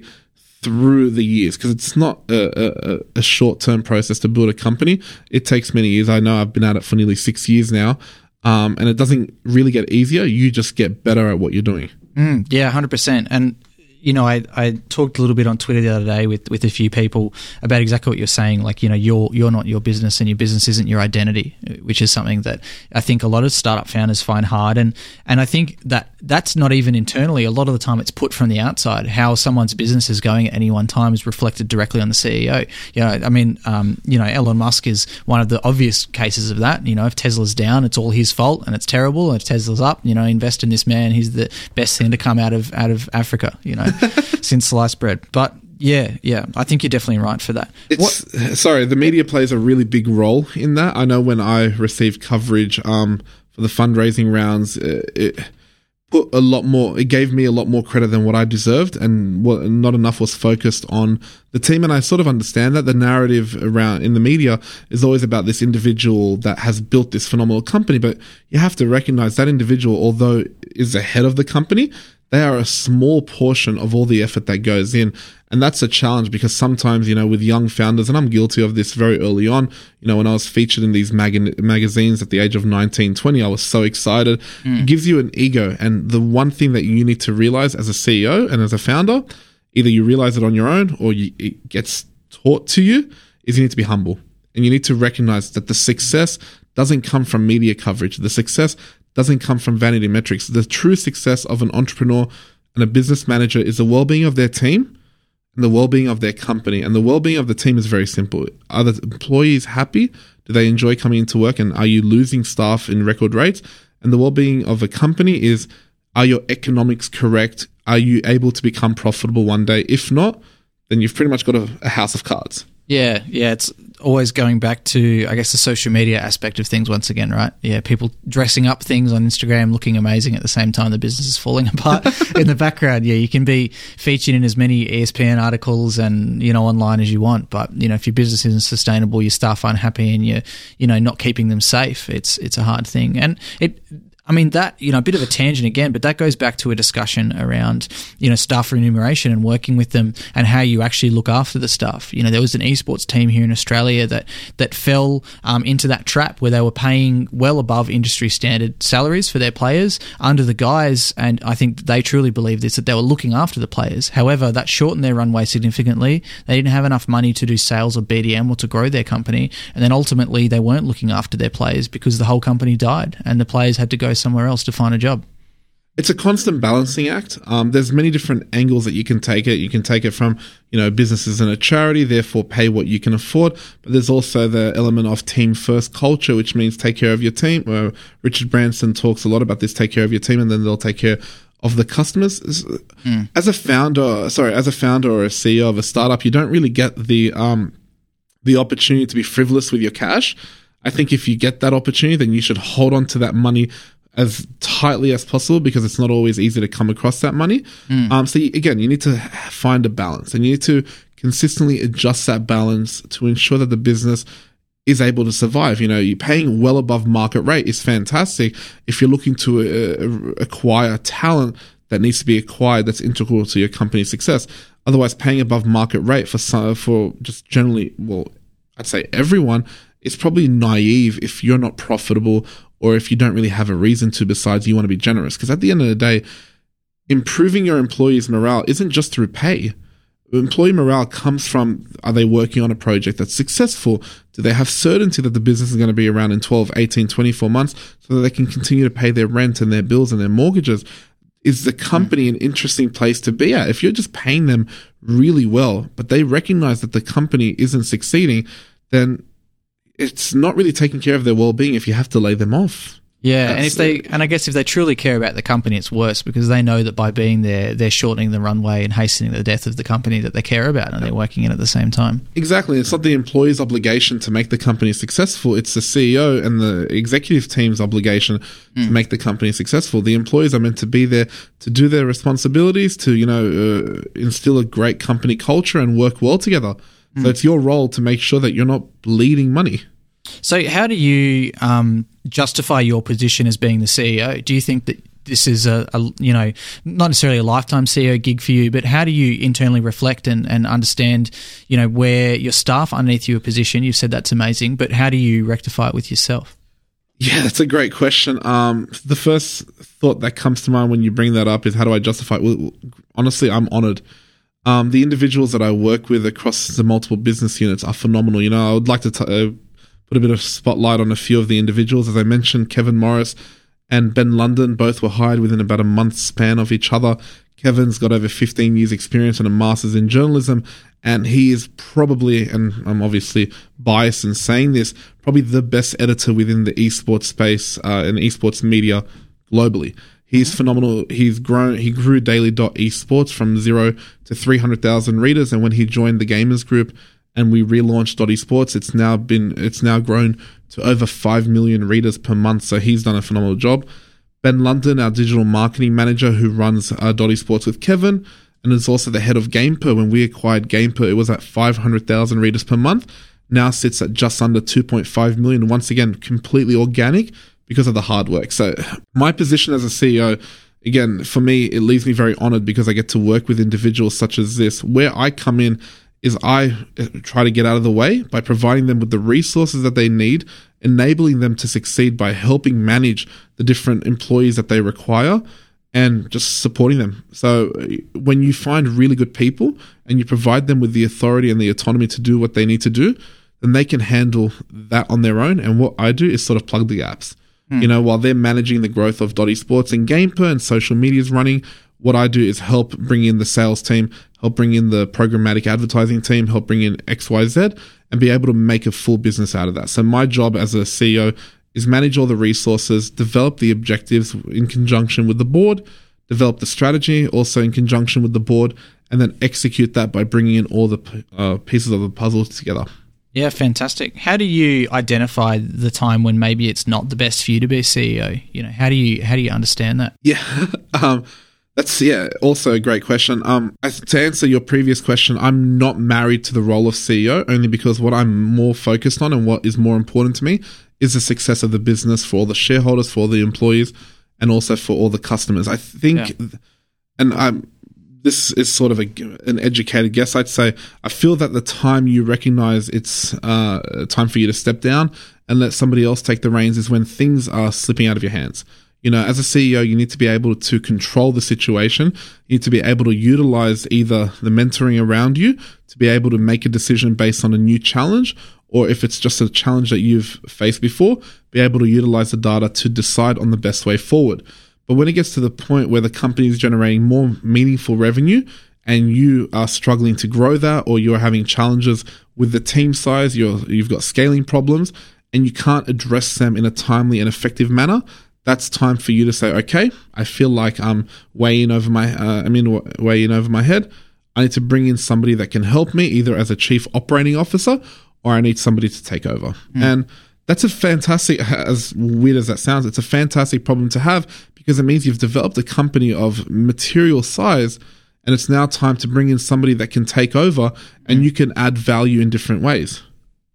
through the years because it's not a, a, a short term process to build a company. It takes many years. I know I've been at it for nearly six years now. Um, and it doesn't really get easier. You just get better at what you're doing. Mm, yeah, 100%. And you know, I, I talked a little bit on Twitter the other day with, with a few people about exactly what you're saying. Like, you know, you're you're not your business, and your business isn't your identity, which is something that I think a lot of startup founders find hard. And and I think that that's not even internally. A lot of the time, it's put from the outside. How someone's business is going at any one time is reflected directly on the CEO. You know, I mean, um, you know, Elon Musk is one of the obvious cases of that. You know, if Tesla's down, it's all his fault, and it's terrible. And if Tesla's up, you know, invest in this man. He's the best thing to come out of out of Africa. You know. since sliced bread. But yeah, yeah, I think you're definitely right for that. Sorry, the media plays a really big role in that. I know when I received coverage um, for the fundraising rounds, uh, it put a lot more. It gave me a lot more credit than what I deserved, and what, not enough was focused on the team. And I sort of understand that the narrative around in the media is always about this individual that has built this phenomenal company, but you have to recognize that individual, although is the head of the company, they are a small portion of all the effort that goes in. And that's a challenge because sometimes, you know, with young founders, and I'm guilty of this very early on, you know, when I was featured in these mag- magazines at the age of 19, 20, I was so excited. Mm. It gives you an ego. And the one thing that you need to realize as a CEO and as a founder, either you realize it on your own or you, it gets taught to you, is you need to be humble. And you need to recognize that the success doesn't come from media coverage. The success doesn't come from vanity metrics. The true success of an entrepreneur and a business manager is the well being of their team and the well being of their company. And the well being of the team is very simple. Are the employees happy? Do they enjoy coming into work? And are you losing staff in record rates? And the well being of a company is are your economics correct? Are you able to become profitable one day? If not, then you've pretty much got a, a house of cards. Yeah, yeah, it's always going back to, I guess, the social media aspect of things once again, right? Yeah, people dressing up things on Instagram looking amazing at the same time the business is falling apart in the background. Yeah, you can be featured in as many ESPN articles and, you know, online as you want, but, you know, if your business isn't sustainable, your staff are unhappy and you're, you know, not keeping them safe, it's, it's a hard thing. And it, I mean, that, you know, a bit of a tangent again, but that goes back to a discussion around, you know, staff remuneration and working with them and how you actually look after the staff. You know, there was an esports team here in Australia that, that fell um, into that trap where they were paying well above industry standard salaries for their players under the guise, and I think they truly believe this, that they were looking after the players. However, that shortened their runway significantly. They didn't have enough money to do sales or BDM or to grow their company. And then ultimately, they weren't looking after their players because the whole company died and the players had to go somewhere else to find a job. It's a constant balancing act. Um, there's many different angles that you can take it. You can take it from, you know, businesses and a charity, therefore pay what you can afford. But there's also the element of team first culture, which means take care of your team. Uh, Richard Branson talks a lot about this: take care of your team, and then they'll take care of the customers. Mm. As a founder, sorry, as a founder or a CEO of a startup, you don't really get the um, the opportunity to be frivolous with your cash. I think if you get that opportunity, then you should hold on to that money as tightly as possible because it's not always easy to come across that money. Mm. Um, so you, again, you need to find a balance and you need to consistently adjust that balance to ensure that the business is able to survive. You know, you're paying well above market rate is fantastic. If you're looking to uh, acquire talent that needs to be acquired that's integral to your company's success. Otherwise, paying above market rate for some, for just generally, well, I'd say everyone is probably naive if you're not profitable or if you don't really have a reason to besides you want to be generous. Because at the end of the day, improving your employees' morale isn't just through pay. Employee morale comes from are they working on a project that's successful? Do they have certainty that the business is going to be around in 12, 18, 24 months so that they can continue to pay their rent and their bills and their mortgages? Is the company an interesting place to be at? If you're just paying them really well, but they recognize that the company isn't succeeding, then it's not really taking care of their well-being if you have to lay them off. Yeah, and if they and I guess if they truly care about the company, it's worse because they know that by being there, they're shortening the runway and hastening the death of the company that they care about, and they're working in at the same time. Exactly, it's not the employee's obligation to make the company successful; it's the CEO and the executive team's obligation mm. to hmm. make the company successful. The employees are meant to be there to do their responsibilities, to you know uh, instill a great company culture and work well together. Mm. So it's your role to make sure that you're not bleeding money. So, how do you um, justify your position as being the CEO? Do you think that this is a, a, you know not necessarily a lifetime CEO gig for you, but how do you internally reflect and, and understand you know where your staff underneath your position? You've said that's amazing, but how do you rectify it with yourself? Yeah, that's a great question. Um, the first thought that comes to mind when you bring that up is how do I justify? Well, honestly, I'm honored. Um, the individuals that I work with across the multiple business units are phenomenal. You know, I would like to t- uh, put a bit of spotlight on a few of the individuals. As I mentioned, Kevin Morris and Ben London both were hired within about a month's span of each other. Kevin's got over 15 years' experience and a master's in journalism, and he is probably, and I'm obviously biased in saying this, probably the best editor within the esports space uh, and esports media globally. He's mm-hmm. phenomenal. He's grown. He grew Daily.esports from zero to 300,000 readers, and when he joined the GAMURS Group, and we relaunched Dot Esports, it's now been it's now grown to over five million readers per month. So he's done a phenomenal job. Ben London, our digital marketing manager, who runs uh, Dot Esports with Kevin, and is also the head of Gamepur. When we acquired Gamepur, it was at five hundred thousand readers per month. Now sits at just under two point five million. Once again, completely organic because of the hard work. So my position as a CEO again, for me, it leaves me very honored because I get to work with individuals such as this. Where I come in is I uh, try to get out of the way by providing them with the resources that they need, enabling them to succeed by helping manage the different employees that they require and just supporting them. So uh, when you find really good people and you provide them with the authority and the autonomy to do what they need to do, then they can handle that on their own. And what I do is sort of plug the gaps. Hmm. You know, while they're managing the growth of Dot Esports and Gamepur and social media is running, what I do is help bring in the sales team, help bring in the programmatic advertising team, help bring in XYZ, and be able to make a full business out of that. So my job as a CEO is manage all the resources, develop the objectives in conjunction with the board, develop the strategy also in conjunction with the board, and then execute that by bringing in all the uh, pieces of the puzzle together. Yeah, fantastic. How do you identify the time when maybe it's not the best for you to be a CEO? You know, how do you how do you understand that? Yeah, um, that's yeah, also a great question. Um, to answer your previous question, I'm not married to the role of CEO only because what I'm more focused on and what is more important to me is the success of the business for all the shareholders, for all the employees, and also for all the customers. I think, yeah. and I'm this is sort of a, an educated guess. I'd say I feel that the time you recognize it's uh, time for you to step down and let somebody else take the reins is when things are slipping out of your hands. You know, as a CEO, you need to be able to control the situation. You need to be able to utilize either the mentoring around you to be able to make a decision based on a new challenge, or if it's just a challenge that you've faced before, be able to utilize the data to decide on the best way forward. But when it gets to the point where the company is generating more meaningful revenue and you are struggling to grow that or you're having challenges with the team size, you're, you've got scaling problems and you can't address them in a timely and effective manner, that's time for you to say, okay, I feel like I'm way in over my, uh, I'm in way in over my head. I need to bring in somebody that can help me either as a chief operating officer or I need somebody to take over. Mm. And that's a fantastic, as weird as that sounds, it's a fantastic problem to have because it means you've developed a company of material size and it's now time to bring in somebody that can take over and you can add value in different ways.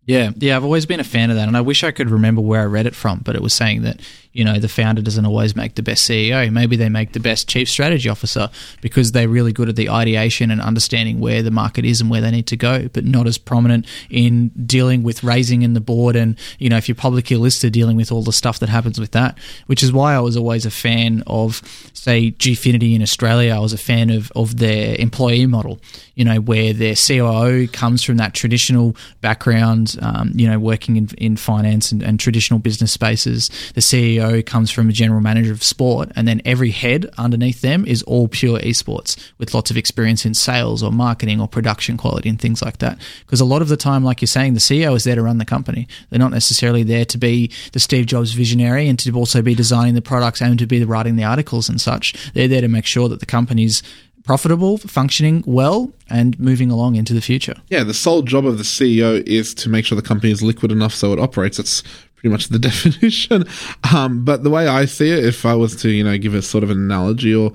Yeah, yeah, I've always been a fan of that, and I wish I could remember where I read it from, but it was saying that you know the founder doesn't always make the best CEO. Maybe they make the best chief strategy officer because they're really good at the ideation and understanding where the market is and where they need to go, but not as prominent in dealing with raising in the board and you know if you're publicly listed, dealing with all the stuff that happens with that. Which is why I was always a fan of say Gfinity in Australia. I was a fan of of their employee model. You know where their COO comes from that traditional background. Um, you know working in in finance and, and traditional business spaces. The CEO comes from a general manager of sport, and then every head underneath them is all pure esports with lots of experience in sales or marketing or production quality and things like that. Because a lot of the time, like you're saying, the CEO is there to run the company. They're not necessarily there to be the Steve Jobs visionary and to also be designing the products and to be writing the articles and such. They're there to make sure that the company's profitable, functioning well, and moving along into the future. Yeah, the sole job of the CEO is to make sure the company is liquid enough so it operates. That's pretty much the definition. Um, but the way I see it, if I was to, you know, give a sort of an analogy or,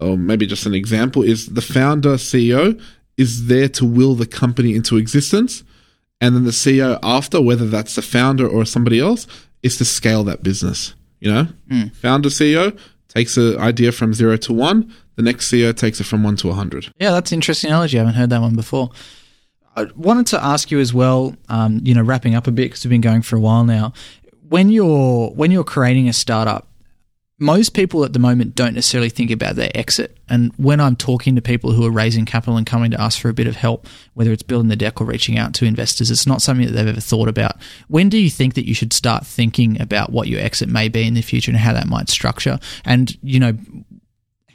or maybe just an example, is the founder CEO is there to will the company into existence. And then the CEO after, whether that's the founder or somebody else, is to scale that business. You know, mm. founder CEO takes an idea from zero to one. The next CEO takes it from one to a hundred. Yeah, that's an interesting analogy. I haven't heard that one before. I wanted to ask you as well. Um, you know, wrapping up a bit because we've been going for a while now. When you're when you're creating a startup, most people at the moment don't necessarily think about their exit. And when I'm talking to people who are raising capital and coming to us for a bit of help, whether it's building the deck or reaching out to investors, it's not something that they've ever thought about. When do you think that you should start thinking about what your exit may be in the future and how that might structure? And, you know,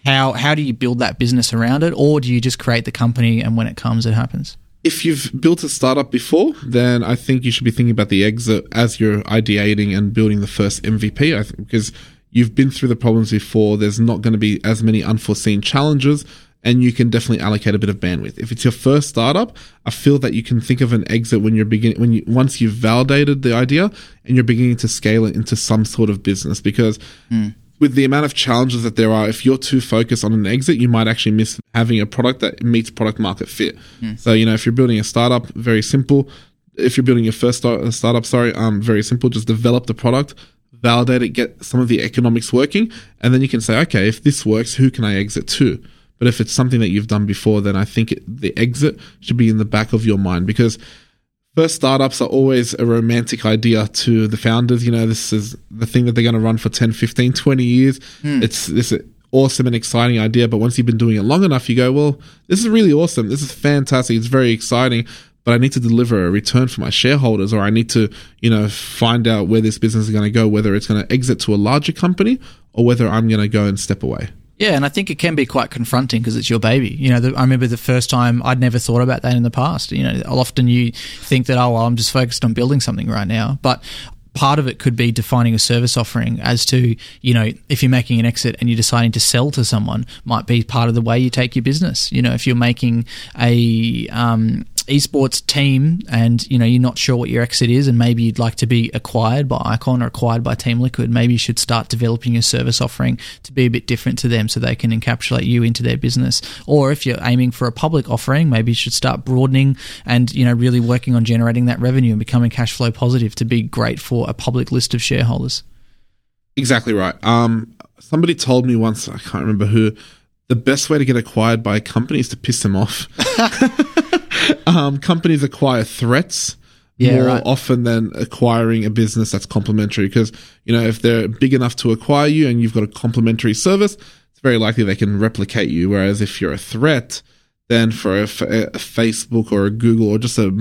how how do you build that business around it, or do you just create the company and when it comes, it happens? If you've built a startup before, then I think you should be thinking about the exit as you're ideating and building the first MVP. I think because you've been through the problems before, there's not going to be as many unforeseen challenges, and you can definitely allocate a bit of bandwidth. If it's your first startup, I feel that you can think of an exit when you're beginning when you once you've validated the idea and you're beginning to scale it into some sort of business because. Mm with the amount of challenges that there are, if you're too focused on an exit, you might actually miss having a product that meets product market fit. Mm. So, you know, if you're building a startup, very simple. If you're building your first start, startup, sorry, um, very simple. Just develop the product, validate it, get some of the economics working, and then you can say, okay, if this works, who can I exit to? But if it's something that you've done before, then I think it, the exit should be in the back of your mind because first startups are always a romantic idea to the founders. You know, this is the thing that they're going to run for 10, 15, 20 years. Mm. It's this awesome and exciting idea. But once you've been doing it long enough, you go, well, this is really awesome. This is fantastic. It's very exciting. But I need to deliver a return for my shareholders, or I need to, you know, find out where this business is going to go, whether it's going to exit to a larger company or whether I'm going to go and step away. Yeah, and I think it can be quite confronting because it's your baby. You know, the, I remember the first time I'd never thought about that in the past. You know, often you think that, oh, well, I'm just focused on building something right now. But part of it could be defining a service offering as to, you know, if you're making an exit and you're deciding to sell to someone, might be part of the way you take your business. You know, if you're making a, um, esports team and you know you're not sure what your exit is and maybe you'd like to be acquired by icon or acquired by team liquid maybe you should start developing your service offering to be a bit different to them so they can encapsulate you into their business. Or if you're aiming for a public offering maybe you should start broadening and you know really working on generating that revenue and becoming cash flow positive to be great for a public list of shareholders. Exactly right. Um somebody told me once i can't remember who the best way to get acquired by a company is to piss them off um, companies acquire threats yeah, more right. often than acquiring a business that's complementary. Because you know, if they're big enough to acquire you and you've got a complementary service, it's very likely they can replicate you. Whereas if you're a threat, then for a, a Facebook or a Google or just a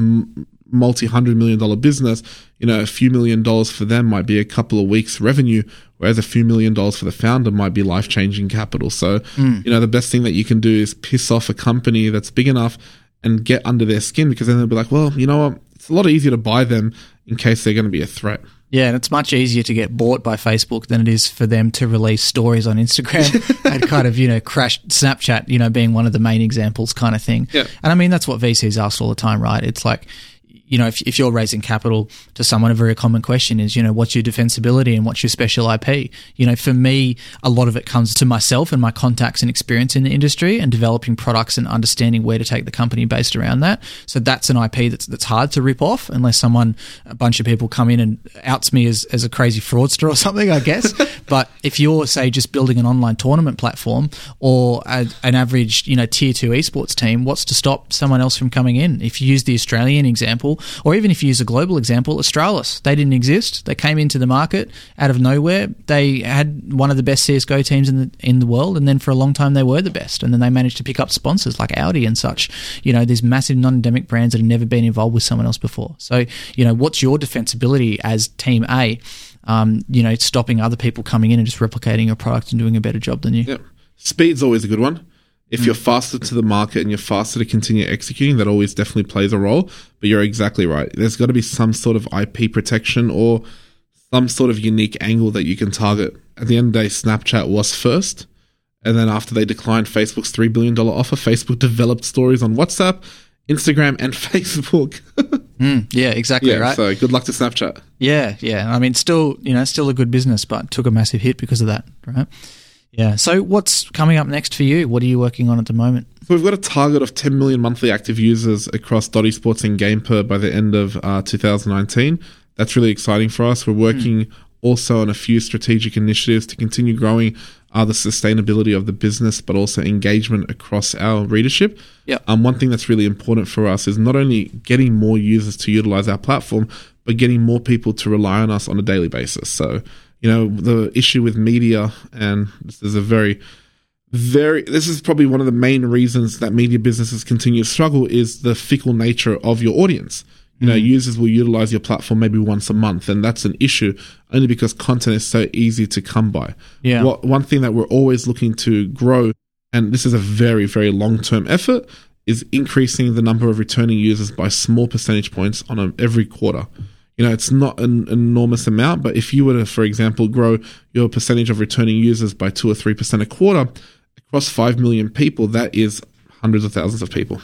multi hundred million dollar business, you know, a few million dollars for them might be a couple of weeks revenue, whereas a few million dollars for the founder might be life changing capital. So, mm. you know, the best thing that you can do is piss off a company that's big enough and get under their skin because then they'll be like, well, you know what? It's a lot easier to buy them in case they're going to be a threat. Yeah, and it's much easier to get bought by Facebook than it is for them to release stories on Instagram and kind of, you know, crash Snapchat, you know, being one of the main examples kind of thing. Yeah. And I mean, that's what VCs ask all the time, right? It's like, you know, if, if you're raising capital to someone, a very common question is, you know, what's your defensibility and what's your special IP? You know, for me, a lot of it comes to myself and my contacts and experience in the industry and developing products and understanding where to take the company based around that. So that's an IP that's that's hard to rip off unless someone, a bunch of people come in and outs me as, as a crazy fraudster or something, I guess. but if you're, say, just building an online tournament platform or a, an average, you know, tier two esports team, what's to stop someone else from coming in? If you use the Australian example, or even if you use a global example, Astralis, they didn't exist. They came into the market out of nowhere. They had one of the best CSGO teams in the, in the world, and then for a long time they were the best. And then they managed to pick up sponsors like Audi and such. You know, these massive non endemic brands that have never been involved with someone else before. So, you know, what's your defensibility as Team A? Um, you know, stopping other people coming in and just replicating your product and doing a better job than you. Yep. Speed's always a good one. If you're faster to the market and you're faster to continue executing, that always definitely plays a role. But you're exactly right. There's got to be some sort of IP protection or some sort of unique angle that you can target. At the end of the day, Snapchat was first. And then after they declined Facebook's $3 billion offer, Facebook developed stories on WhatsApp, Instagram, and Facebook. Mm, yeah, exactly yeah, right. so good luck to Snapchat. Yeah, yeah. I mean, still, you know, still a good business, but took a massive hit because of that, right? Yeah. So, what's coming up next for you? What are you working on at the moment? So we've got a target of 10 million monthly active users across Dot Esports and Gamepur by the end of uh, 2019. That's really exciting for us. We're working also on a few strategic initiatives to continue growing uh, the sustainability of the business, but also engagement across our readership. Yeah. Um, one thing that's really important for us is not only getting more users to utilize our platform, but getting more people to rely on us on a daily basis. So, you know, the issue with media, and this is a very very this is probably one of the main reasons that media businesses continue to struggle is the fickle nature of your audience. You know mm. users will utilize your platform maybe once a month and that's an issue only because content is so easy to come by. Yeah. what, one thing that we're always looking to grow and this is a very very long term effort is increasing the number of returning users by small percentage points on a, every quarter you know, it's not an enormous amount, but if you were to, for example, grow your percentage of returning users by two or three percent a quarter across five million people, that is hundreds of thousands of people.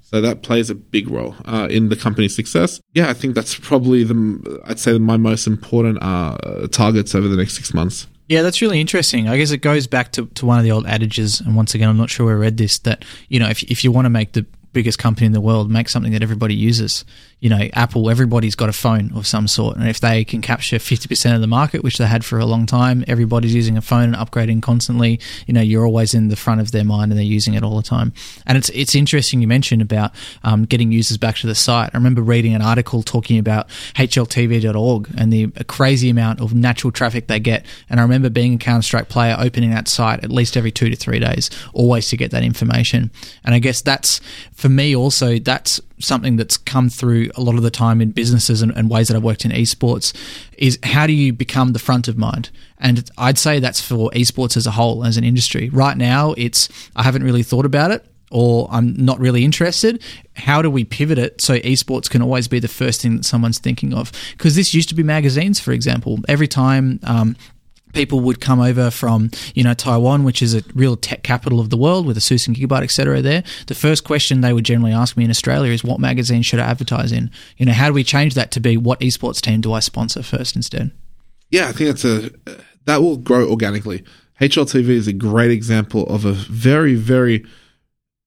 So that plays a big role uh, in the company's success. Yeah, I think that's probably the I'd say my most important uh, targets over the next six months. Yeah, that's really interesting. I guess it goes back to, to one of the old adages, and once again, I'm not sure where I read this, that, you know, if, if you want to make the biggest company in the world, make something that everybody uses. You know, Apple, everybody's got a phone of some sort. And if they can capture 50% of the market, which they had for a long time, everybody's using a phone and upgrading constantly. You know, you're always in the front of their mind and they're using it all the time. And it's, it's interesting you mentioned about um, getting users back to the site. I remember reading an article talking about hltv.org and the crazy amount of natural traffic they get. And I remember being a Counter Strike player opening that site at least every two to three days, always to get that information. And I guess that's, for me also, that's something that's come through a lot of the time in businesses and, and ways that I've worked in esports is how do you become the front of mind? And I'd say that's for esports as a whole, as an industry. Right now, it's, I haven't really thought about it or I'm not really interested. How do we pivot it so esports can always be the first thing that someone's thinking of? Because this used to be magazines, for example. Every time um, people would come over from you know Taiwan, which is a real tech capital of the world with Asus and Gigabyte, etc. There, the first question they would generally ask me in Australia is, "What magazine should I advertise in?" You know, how do we change that to be what esports team do I sponsor first instead? Yeah, I think that's a that will grow organically. HLTV is a great example of a very very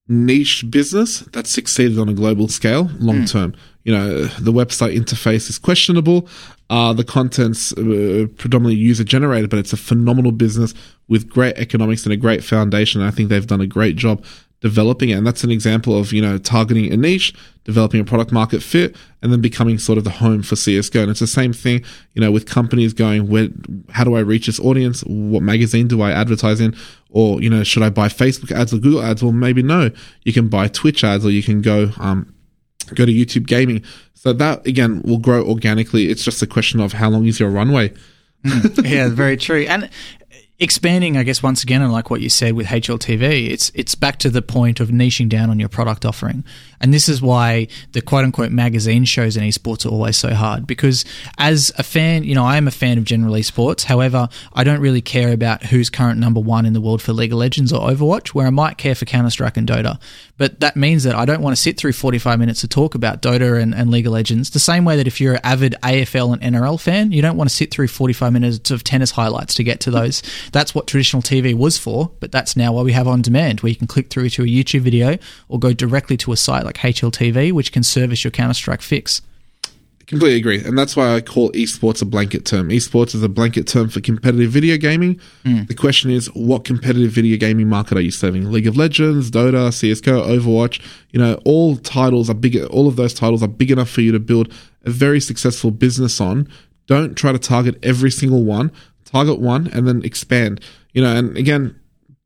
niche business that succeeded on a global scale long hmm. term. You know, the website interface is questionable. Uh, the content's uh, predominantly user generated, but it's a phenomenal business with great economics and a great foundation. I think they've done a great job developing it. And that's an example of, you know, targeting a niche, developing a product market fit, and then becoming sort of the home for CSGO. And it's the same thing, you know, with companies going, where, how do I reach this audience? What magazine do I advertise in? Or, you know, should I buy Facebook ads or Google ads? Well, maybe no. You can buy Twitch ads or you can go, um, go to YouTube gaming. So that again will grow organically. It's just a question of how long is your runway. Mm. yeah, very true. And expanding, I guess, once again, and like what you said with HLTV, it's it's back to the point of niching down on your product offering, and this is why the quote unquote magazine shows in esports are always so hard. Because as a fan, you know, I am a fan of general esports. However, I don't really care about who's current number one in the world for League of Legends or Overwatch, where I might care for Counter Strike and Dota. But that means that I don't want to sit through 45 minutes to talk about Dota and, and League of Legends. The same way that if you're an avid AFL and NRL fan, you don't want to sit through 45 minutes of tennis highlights to get to those. That's what traditional TV was for, but that's now what we have on demand, where you can click through to a YouTube video or go directly to a site like HLTV, which can service your Counter Strike fix. Completely agree. And that's why I call esports a blanket term. Esports is a blanket term for competitive video gaming. Mm. The question is, what competitive video gaming market are you serving? League of Legends, Dota, CSGO, Overwatch. You know, all titles are big, all of those titles are big enough for you to build a very successful business on. Don't try to target every single one. Target one and then expand. You know, and again,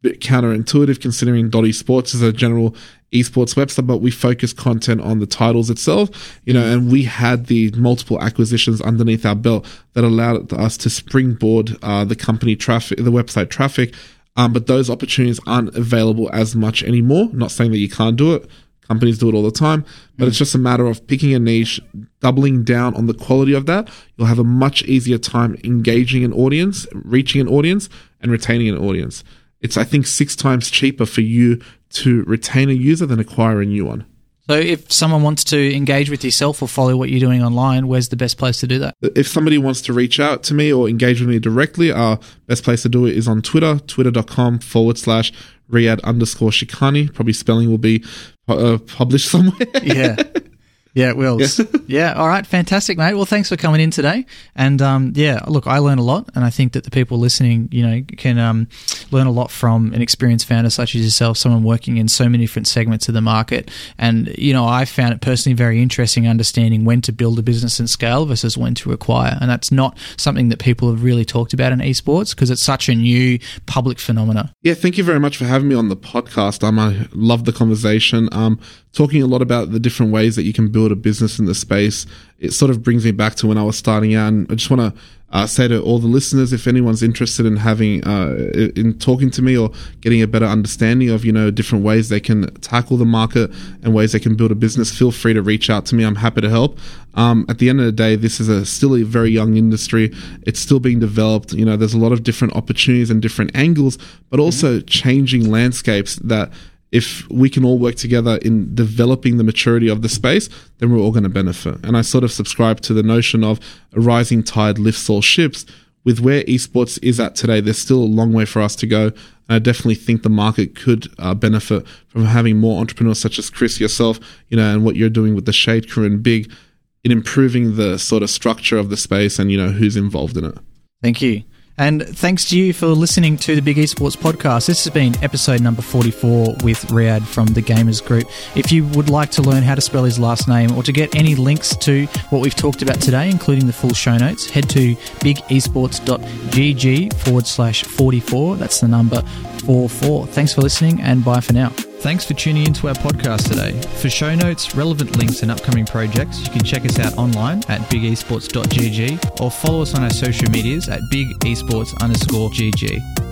bit counterintuitive considering Dot Esports is a general esports website, but we focus content on the titles itself, you know, and we had the multiple acquisitions underneath our belt that allowed us to springboard uh, the company traffic, the website traffic. Um, but those opportunities aren't available as much anymore. Not saying that you can't do it. Companies do it all the time, but mm. it's just a matter of picking a niche, doubling down on the quality of that. You'll have a much easier time engaging an audience, reaching an audience, and retaining an audience. It's, I think, six times cheaper for you to retain a user than acquire a new one. So, if someone wants to engage with yourself or follow what you're doing online, where's the best place to do that? If somebody wants to reach out to me or engage with me directly, our best place to do it is on Twitter, twitter.com forward slash Riyad underscore Shikani. Probably spelling will be uh, published somewhere. yeah. Yeah, it will. Yeah. yeah. All right. Fantastic, mate. Well, thanks for coming in today. And um, yeah, look, I learned a lot, and I think that the people listening, you know, can um, learn a lot from an experienced founder such as yourself, someone working in so many different segments of the market. And you know, I found it personally very interesting understanding when to build a business and scale versus when to acquire, and that's not something that people have really talked about in esports because it's such a new public phenomena. Yeah. Thank you very much for having me on the podcast. Um, I love the conversation. Um, talking a lot about the different ways that you can build a business in the space. It sort of brings me back to when I was starting out. And I just want to uh, say to all the listeners, if anyone's interested in having, uh, in talking to me or getting a better understanding of, you know, different ways they can tackle the market and ways they can build a business, feel free to reach out to me. I'm happy to help. Um, at the end of the day, this is a still a very young industry. It's still being developed. You know, there's a lot of different opportunities and different angles, but also mm-hmm. changing landscapes that if we can all work together in developing the maturity of the space, then we're all going to benefit. And I sort of subscribe to the notion of a rising tide lifts all ships. With where esports is at today, there's still a long way for us to go. And I definitely think the market could uh, benefit from having more entrepreneurs such as Chris, yourself, you know, and what you're doing with the Shade Crew and Big in improving the sort of structure of the space and, you know, who's involved in it. Thank you. And thanks to you for listening to the Big Esports podcast. This has been episode number 44 with Riyad from the GAMURS Group. If you would like to learn how to spell his last name or to get any links to what we've talked about today, including the full show notes, head to bigesports.gg forward slash 44. That's the number 44. Thanks for listening and bye for now. Thanks for tuning into our podcast today. For show notes, relevant links, and upcoming projects, you can check us out online at bigesports.gg or follow us on our social medias at bigesports underscore gg.